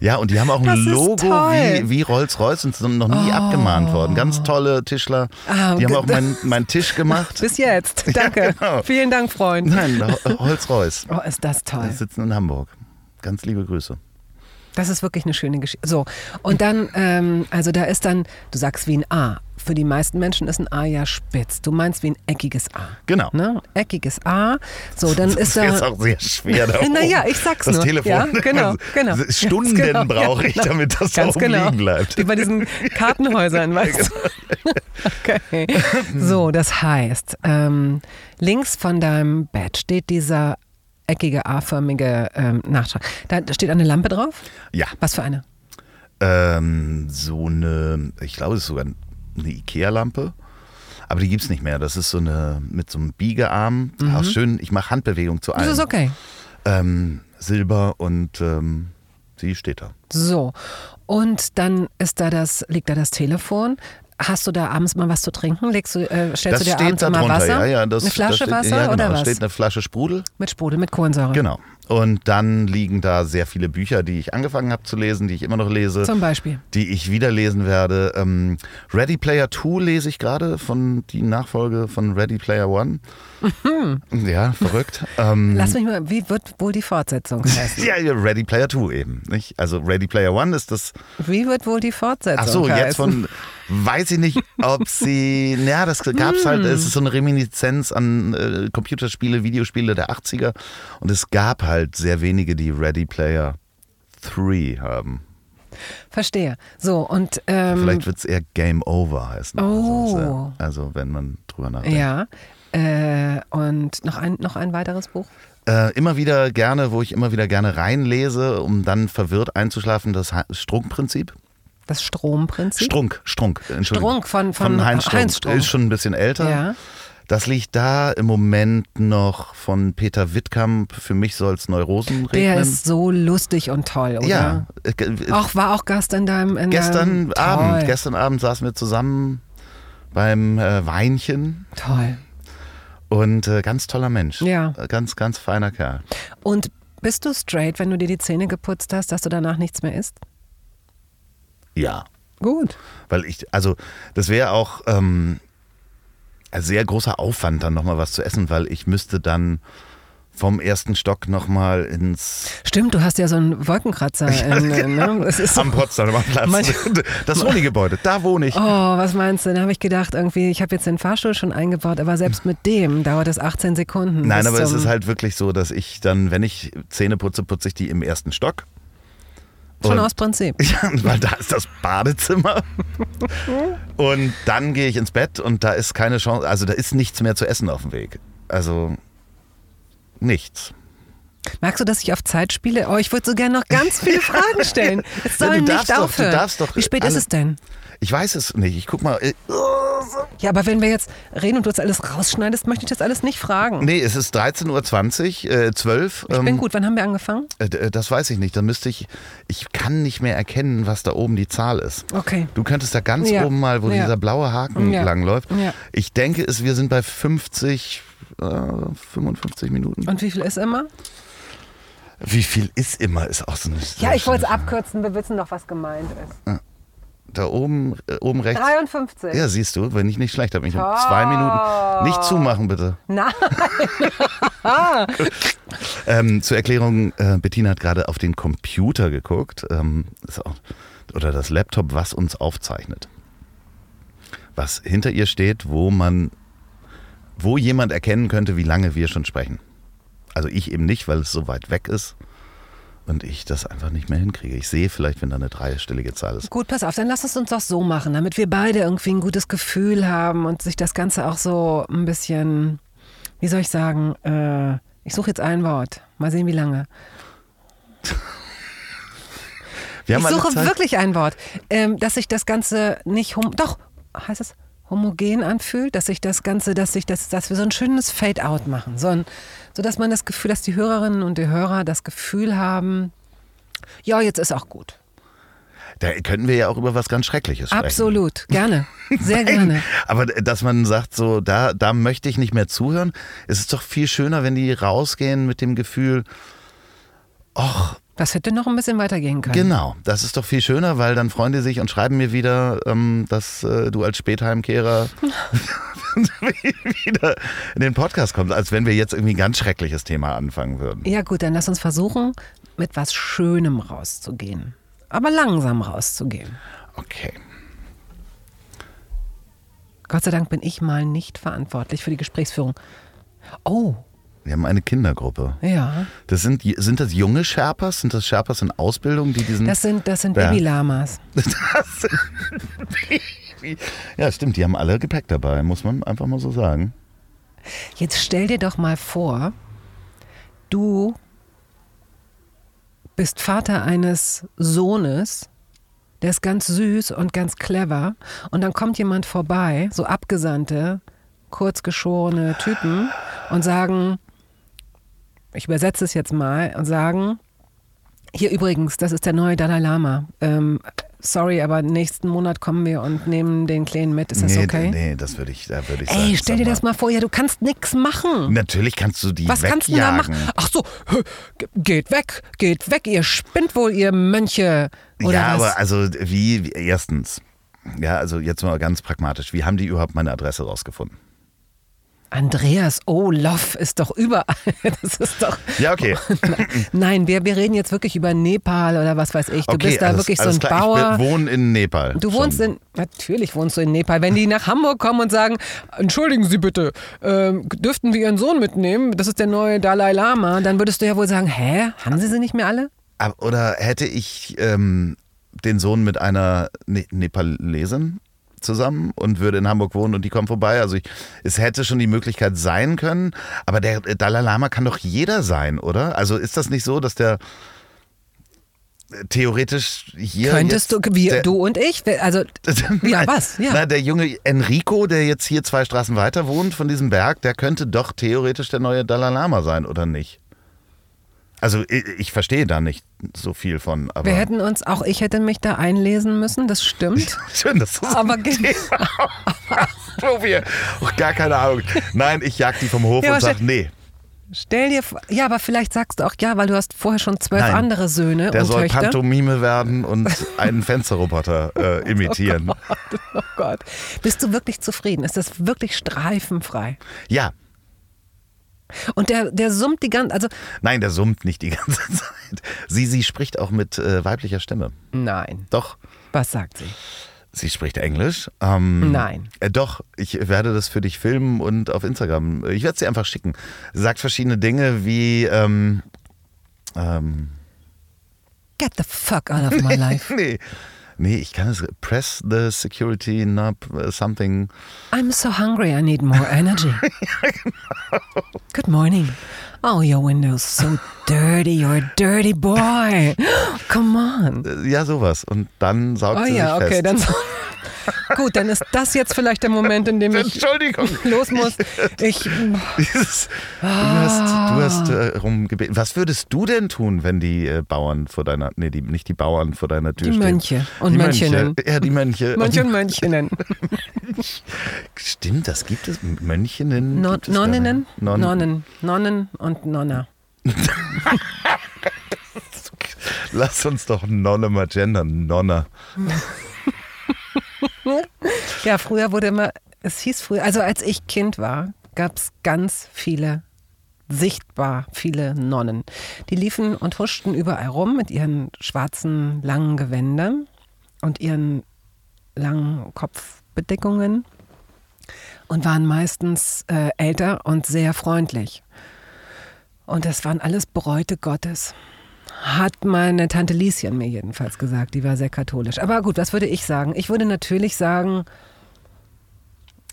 Ja, und die haben auch ein Das Logo. Oh. wie, wie Rolls-Royce und sind noch nie abgemahnt worden. Ganz tolle Tischler. Ah, die haben auch meinen meinen Tisch gemacht. [laughs] Bis jetzt. Danke. genau. Vielen Dank, Freund. Nein, Holz-Royce. Oh, ist das toll. Die sitzen in Hamburg. Ganz liebe Grüße. Das ist wirklich eine schöne Geschichte. So, und dann, ähm, also da ist dann, du sagst wie ein A. Für die meisten Menschen ist ein A ja spitz. Du meinst wie ein eckiges A. Genau. Ne? Eckiges A. So, dann Das ist ist jetzt da. auch sehr schwer. Da [laughs] Naja, ich sag's das nur. Telefon. Ja, genau, [laughs] genau. Also Stunden Ganz genau, brauche ja, ich, genau. damit das Ganz da oben genau. liegen bleibt. Wie bei diesen [laughs] Kartenhäusern, weißt du? Okay. So, das heißt, ähm, links von deinem Bett steht dieser eckige A-förmige ähm, Nachtrag. Da steht eine Lampe drauf. Ja, Was für eine? ähm, so eine, ich glaube, es ist sogar eine Ikea-Lampe. Aber die gibt es nicht mehr. Das ist so eine mit so einem Biegearm. Auch schön, ich mache Handbewegung zu Mhm. Das allem. ist okay. ähm, Silber und ähm, sie steht da. So. Und dann ist da das, liegt da das Telefon. Hast du da abends mal was zu trinken? Legst du, äh, stellst Das du dir steht abends da immer drunter, Wasser? ja, ja. Das, eine Flasche steht, Wasser ja, genau, oder da was? steht eine Flasche Sprudel. Mit Sprudel, mit Kohlensäure. Genau. Und dann liegen da sehr viele Bücher, die ich angefangen habe zu lesen, die ich immer noch lese. Zum Beispiel. die ich wieder lesen werde. Ähm, Ready Player 2 lese ich gerade von die Nachfolge von Ready Player One. [laughs] Ja, verrückt. Ähm, Lass mich mal, wie wird wohl die Fortsetzung heißen? [laughs] ja, Ready Player 2 eben. Nicht? Also Ready Player One ist das. Wie wird wohl die Fortsetzung Ach so, heißen? jetzt von. Weiß ich nicht, ob sie. Ja, das gab's halt. Hm. Es ist so eine Reminiszenz an äh, Computerspiele, Videospiele der 80er. Und es gab halt sehr wenige, die Ready Player 3 haben. Verstehe. So, und ähm, Vielleicht wird es eher Game Over heißen. Oh. Also, also wenn man drüber nachdenkt. ja. Äh, und noch ein, noch ein weiteres Buch? Äh, immer wieder gerne, wo ich immer wieder gerne reinlese, um dann verwirrt einzuschlafen, das Strunkprinzip. Das Stromprinzip? Strunk, Strunk, Entschuldigung. Strunk von, von, Heinz Strunk. Heinz Strunk. Ist schon ein bisschen älter. Ja. Das liegt da im Moment noch von Peter Wittkamp. Für mich soll es Neurosen regnen. Der ist so lustig und toll, oder? ja. Auch, war auch Gast in deinem. In gestern deinem, Abend, Toll. gestern Abend saßen wir zusammen beim äh, Weinchen Toll. und äh, ganz toller Mensch. Ja. Äh, Ganz, ganz feiner Kerl. Und bist du straight, wenn du dir die Zähne geputzt hast, dass du danach nichts mehr isst? Ja. Gut. Weil ich, also das wäre auch ähm, sehr großer Aufwand, dann nochmal was zu essen, weil ich müsste dann vom ersten Stock nochmal ins Stimmt, du hast ja so einen Wolkenkratzer. [laughs] In, ne? es ist so, am Potsdamer Platz. [laughs] Das Sony-Gebäude, da wohne ich. Oh, was meinst du? Da habe ich gedacht, irgendwie, ich habe jetzt den Fahrstuhl schon eingebaut, aber selbst mit dem dauert es 18 Sekunden. Nein, aber es ist halt wirklich so, dass ich dann, wenn ich Zähne putze, putze ich die im ersten Stock. Schon aus Prinzip. [laughs] Ja, weil da ist das Badezimmer. und dann gehe ich ins Bett und da ist keine Chance, also da ist nichts mehr zu essen auf dem Weg. Also nichts. Merkst du, dass ich auf Zeit spiele? Oh, ich würde so gerne noch ganz viele Fragen stellen. [laughs] Es Ja, soll du nicht darfst doch- du aufhören. darfst doch Wie spät ist es denn? Ich weiß es nicht. Ich guck mal. äh, Ja, aber wenn wir jetzt reden und du das alles rausschneidest, möchte ich das alles nicht fragen. Nee, es ist 13.20 Uhr, äh, 12. Ich bin gut. Wann haben wir angefangen? Äh, äh, das weiß ich nicht. Da müsste ich. Ich kann nicht mehr erkennen, was da oben die Zahl ist. Okay. Du könntest da ganz Ja. oben mal, wo Ja. dieser blaue Haken Ja. langläuft. Ja. Ich denke, es, wir sind bei 50, äh, 55 Minuten. Und wie viel ist immer? Wie viel ist immer? Ist auch so eine. Ja, ich wollte es abkürzen. Wir wissen doch, was gemeint ist. Da oben, äh, oben rechts. 53. Ja, siehst du, wenn ich nicht schlecht habe. Ich habe zwei Minuten. Nicht zumachen, bitte. Nein. [laughs] [laughs] Ähm, zur Erklärung, äh, Bettina hat gerade auf den Computer geguckt, ähm, auch, oder das Laptop, was uns aufzeichnet. Was hinter ihr steht, wo man, wo jemand erkennen könnte, wie lange wir schon sprechen. Also ich eben nicht, weil es so weit weg ist und ich das einfach nicht mehr hinkriege. Ich sehe vielleicht, wenn da eine dreistellige Zahl ist. Gut, pass auf, dann lass es uns doch so machen, damit wir beide irgendwie ein gutes Gefühl haben und sich das Ganze auch so ein bisschen, wie soll ich sagen, äh, ich suche jetzt ein Wort. Mal sehen, wie lange. Wir ich suche wirklich ein Wort, ähm, dass sich das Ganze nicht hom doch heißt es homogen anfühlt, dass sich das Ganze, dass sich das, dass wir so ein schönes Fade-out machen, so, ein, so dass man das Gefühl, dass die Hörerinnen und die Hörer das Gefühl haben, ja, jetzt ist auch gut. Da könnten wir ja auch über was ganz Schreckliches sprechen. Absolut, gerne, [laughs] sehr gerne. Aber dass man sagt, so, da, da möchte ich nicht mehr zuhören. Es ist doch viel schöner, wenn die rausgehen mit dem Gefühl, ach, Das hätte noch ein bisschen weitergehen können. genau, das ist doch viel schöner, weil dann freuen die sich und schreiben mir wieder, ähm, dass äh, du als Spätheimkehrer [laughs] wieder in den Podcast kommst, als wenn wir jetzt irgendwie ein ganz schreckliches Thema anfangen würden. Ja gut, dann lass uns versuchen, mit was Schönem rauszugehen. Aber langsam rauszugehen. Okay. Gott sei Dank bin ich mal nicht verantwortlich für die Gesprächsführung. Oh, Wir haben eine Kindergruppe. ja. Das sind, sind das junge Sherpas? Sind das Sherpas in Ausbildung, die diesen. Das sind, das sind Ja. Babylamas. [laughs] Das ja, stimmt, die haben alle Gepäck dabei, muss man einfach mal so sagen. Jetzt stell dir doch mal vor, du bist Vater eines Sohnes, der ist ganz süß und ganz clever und dann kommt jemand vorbei, so abgesandte, kurzgeschorene Typen und sagen, ich übersetze es jetzt mal und sagen, hier übrigens, das ist der neue Dalai Lama. Ähm, sorry, aber nächsten Monat kommen wir und nehmen den Kleinen mit. Ist das nee, okay? nee, das würde ich, da würde ich sagen. Ey, stell dir das mal vor, ja, du kannst nichts machen. Natürlich kannst du die Was wegjagen. kannst du da machen? Ach so, geht weg, geht weg, ihr spinnt wohl, ihr Mönche. Oder ja, was? aber also wie, wie, erstens, ja, also jetzt mal ganz pragmatisch, wie haben die überhaupt meine Adresse rausgefunden? Andreas Olof ist doch überall. [laughs] Das ist doch. Ja, okay. [laughs] Nein, wir, wir reden jetzt wirklich über Nepal oder was weiß ich. Du okay, bist da alles, wirklich so ein klar. Bauer. Ich wohne in Nepal. Du wohnst schon. in, natürlich wohnst du in Nepal. Wenn die nach Hamburg kommen und sagen, entschuldigen Sie bitte, ähm, dürften wir Ihren Sohn mitnehmen? Das ist der neue Dalai Lama. Dann würdest du ja wohl sagen, hä, haben Sie sie nicht mehr alle? Oder hätte ich ähm, den Sohn mit einer ne Nepalesin zusammen und würde in Hamburg wohnen und die kommen vorbei. Also ich, es hätte schon die Möglichkeit sein können, aber der Dalai Lama kann doch jeder sein, oder? Also ist das nicht so, dass der äh, theoretisch hier Könntest jetzt du, wie der, du und ich? Also, [laughs] ja, was? Ja. Na, der junge Enrico, der jetzt hier zwei Straßen weiter wohnt von diesem Berg, der könnte doch theoretisch der neue Dalai Lama sein, oder nicht? Also ich, ich verstehe da nicht so viel von, Wir hätten uns, auch ich hätte mich da einlesen müssen, das stimmt. [laughs] schön, dass du so Aber wo wir oh, gar keine Ahnung. Nein, ich jag die vom Hof Ja, und sag nee. Stell dir vor, ja, aber vielleicht sagst du auch ja, weil du hast vorher schon zwölf Nein, andere Söhne Der und soll Töchter. Pantomime werden und einen Fensterroboter äh, [laughs] imitieren. Oh Gott. Bist du wirklich zufrieden? Ist das wirklich streifenfrei? Ja, Und der, der summt die ganze, also nein, der summt nicht die [laughs] ganze Zeit. Sie, sie spricht auch mit äh, weiblicher Stimme. nein. Doch. Was sagt sie? Sie spricht Englisch. Ähm, Nein. Äh, doch, ich werde das für dich filmen und auf Instagram. Ich werde es dir einfach schicken. Sie sagt verschiedene Dinge wie. Ähm, ähm, Get the fuck out of my [laughs] life. nee. Nee, ich kann es. Press the security knob, uh, something. I'm so hungry, I need more energy. [laughs] Good morning. Oh, your window's so dirty, you're a dirty boy. Come on. Äh, Ja, sowas. Und dann saugt Oh sie ja, sich okay, fest. dann so. [laughs] Gut, dann ist das jetzt vielleicht der Moment, in dem ich Entschuldigung. [laughs] los muss. Ich, [laughs] Dieses, du hast, du hast äh, rumgebeten. Was würdest du denn tun, wenn die äh, Bauern vor deiner, nee, die, nicht die Bauern vor deiner Tür Die stehen? Mönche und die Mönchinnen. Mönche. Ja, die Mönche. Mönche und Mönchinnen. Stimmt, das gibt es. Mönchinnen. Non Nonninnen? Non Nonnen, Nonnen und Nonna. [laughs] Lass uns doch Nonne mal gendern. Nonne. Ja, früher wurde immer, es hieß früher, also als ich Kind war, gab es ganz viele, sichtbar viele Nonnen. Die liefen und huschten überall rum mit ihren schwarzen, langen Gewändern und ihren langen Kopfbedeckungen und waren meistens äh, älter und sehr freundlich. Und das waren alles Bräute Gottes. Hat meine Tante Lieschen mir jedenfalls gesagt. Die war sehr katholisch. Aber gut, was würde ich sagen? Ich würde natürlich sagen,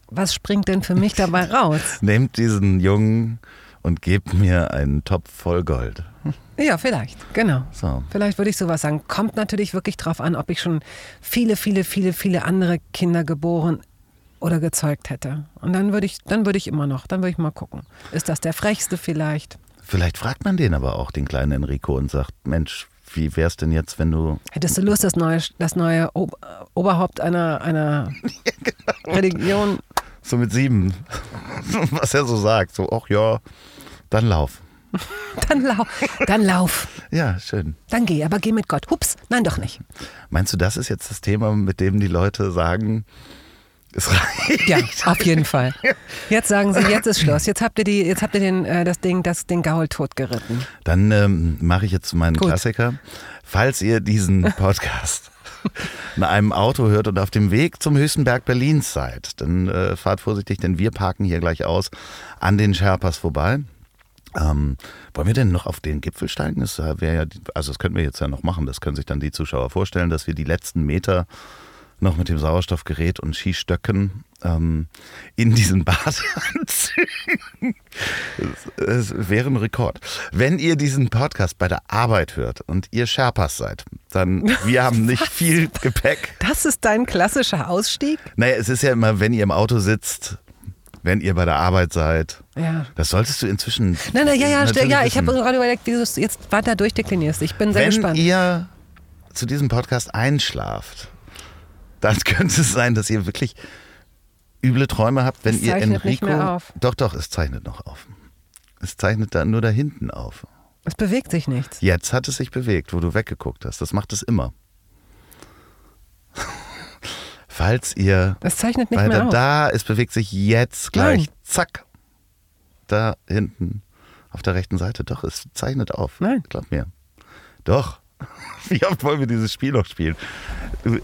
was springt denn für mich dabei [laughs] raus? Nehmt diesen Jungen und gebt mir einen Topf voll Gold. Ja, vielleicht, genau. So. Vielleicht würde ich sowas sagen. Kommt natürlich wirklich drauf an, ob ich schon viele, viele, viele, viele andere Kinder geboren oder gezeugt hätte. Und dann würde ich, dann würde ich immer noch, dann würde ich mal gucken. Ist das der frechste vielleicht? Vielleicht fragt man den aber auch, den kleinen Enrico, und sagt, Mensch, wie wär's denn jetzt, wenn du. Hättest du Lust, das neue, das neue Ob Oberhaupt einer, einer [laughs] genau. Religion So mit sieben, was er so sagt, so, ach ja, dann lauf. [laughs] Dann, lau dann lauf. Ja, schön. Dann geh, aber geh mit Gott. Hups, nein, doch nicht. Meinst du, das ist jetzt das Thema, mit dem die Leute sagen, es reicht? Ja, auf jeden Fall. Jetzt sagen sie, jetzt ist Schluss. Jetzt habt ihr die, jetzt habt ihr den, äh, das Ding, das den Gaul totgeritten. Dann ähm, mache ich jetzt meinen Gut. Klassiker. Falls ihr diesen [laughs] Podcast in einem Auto hört und auf dem Weg zum höchsten Berg Berlins seid, dann äh, fahrt vorsichtig, denn wir parken hier gleich aus an den Sherpas vorbei. Ähm, wollen wir denn noch auf den Gipfel steigen? Das äh, wäre ja, also das könnten wir jetzt ja noch machen. Das können sich dann die Zuschauer vorstellen, dass wir die letzten Meter noch mit dem Sauerstoffgerät und Skistöcken ähm, in diesen Badeanzügen. Es, es wäre ein Rekord. Wenn ihr diesen Podcast bei der Arbeit hört und ihr Sherpas seid, dann wir haben [laughs] nicht viel Gepäck. Das ist dein klassischer Ausstieg? Naja, es ist ja immer, wenn ihr im Auto sitzt, wenn ihr bei der Arbeit seid. Ja. Das solltest du inzwischen. Nein, nein, ja, ja, natürlich ja, ich habe gerade überlegt, wie du es jetzt weiter durchdeklinierst. Ich bin sehr Wenn gespannt. ihr zu diesem Podcast einschlaft, dann [laughs] könnte es sein, dass ihr wirklich üble Träume habt, wenn ihr Enrico. mehr auf. Doch, doch, es zeichnet noch auf. Es zeichnet da nur da hinten auf. es bewegt sich nichts. Jetzt hat es sich bewegt, wo du weggeguckt hast. Das macht es immer. [laughs] Falls ihr Es zeichnet nicht mehr weiter auf. da, es bewegt sich jetzt gleich. Nein. Zack. Da hinten auf der rechten Seite. Doch, es zeichnet auf. Nein. Glaub mir. Doch. [laughs] Wie oft wollen wir dieses Spiel noch spielen? [laughs]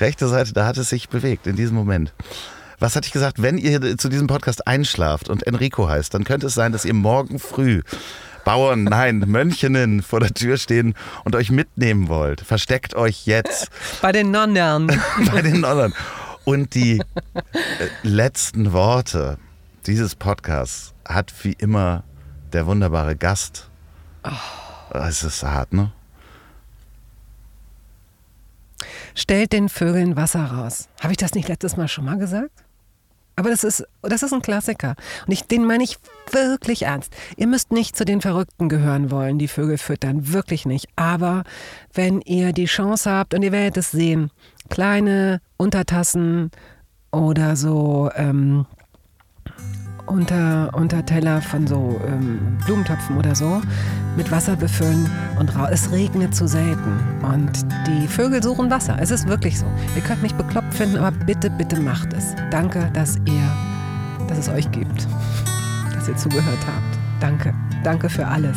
Rechte Seite, da hat es sich bewegt in diesem Moment. Was hatte ich gesagt? Wenn ihr zu diesem Podcast einschlaft und Enrico heißt, dann könnte es sein, dass ihr morgen früh Bauern, nein, [laughs] Mönchinnen vor der Tür stehen und euch mitnehmen wollt. Versteckt euch jetzt Bei den Nonnern. bei den Nonnen. Und die äh, letzten Worte dieses Podcasts hat wie immer der wunderbare Gast. Es ist hart, ne? Stellt den Vögeln Wasser raus. Habe ich das nicht letztes Mal schon mal gesagt? Aber das ist, das ist ein Klassiker. Und ich, den meine ich wirklich ernst. Ihr müsst nicht zu den Verrückten gehören wollen, die Vögel füttern. Wirklich nicht. Aber wenn ihr die Chance habt, und ihr werdet es sehen, kleine Untertassen oder so ähm, unter, Unterteller von so ähm, Blumentöpfen oder so mit Wasser befüllen und. Es regnet zu selten und die Vögel suchen Wasser. Es ist wirklich so. Ihr könnt mich bekloppt finden, aber bitte, bitte macht es. Danke, dass ihr, dass es euch gibt, dass ihr zugehört habt. Danke. Danke für alles.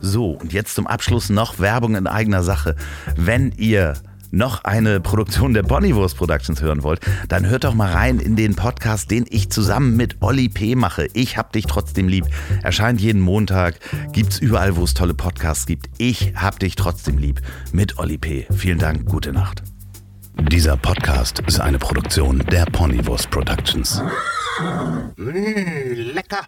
So, und jetzt zum Abschluss noch Werbung in eigener Sache. Wenn ihr noch eine Produktion der Ponywurst Productions hören wollt, dann hört doch mal rein in den Podcast, den ich zusammen mit Olli P. mache. Ich hab dich trotzdem lieb. Erscheint jeden Montag, gibt's überall, wo es tolle Podcasts gibt. Ich hab dich trotzdem lieb mit Olli P. Vielen Dank, gute Nacht. Dieser Podcast ist eine Produktion der Ponywurst Productions. Mmh, lecker.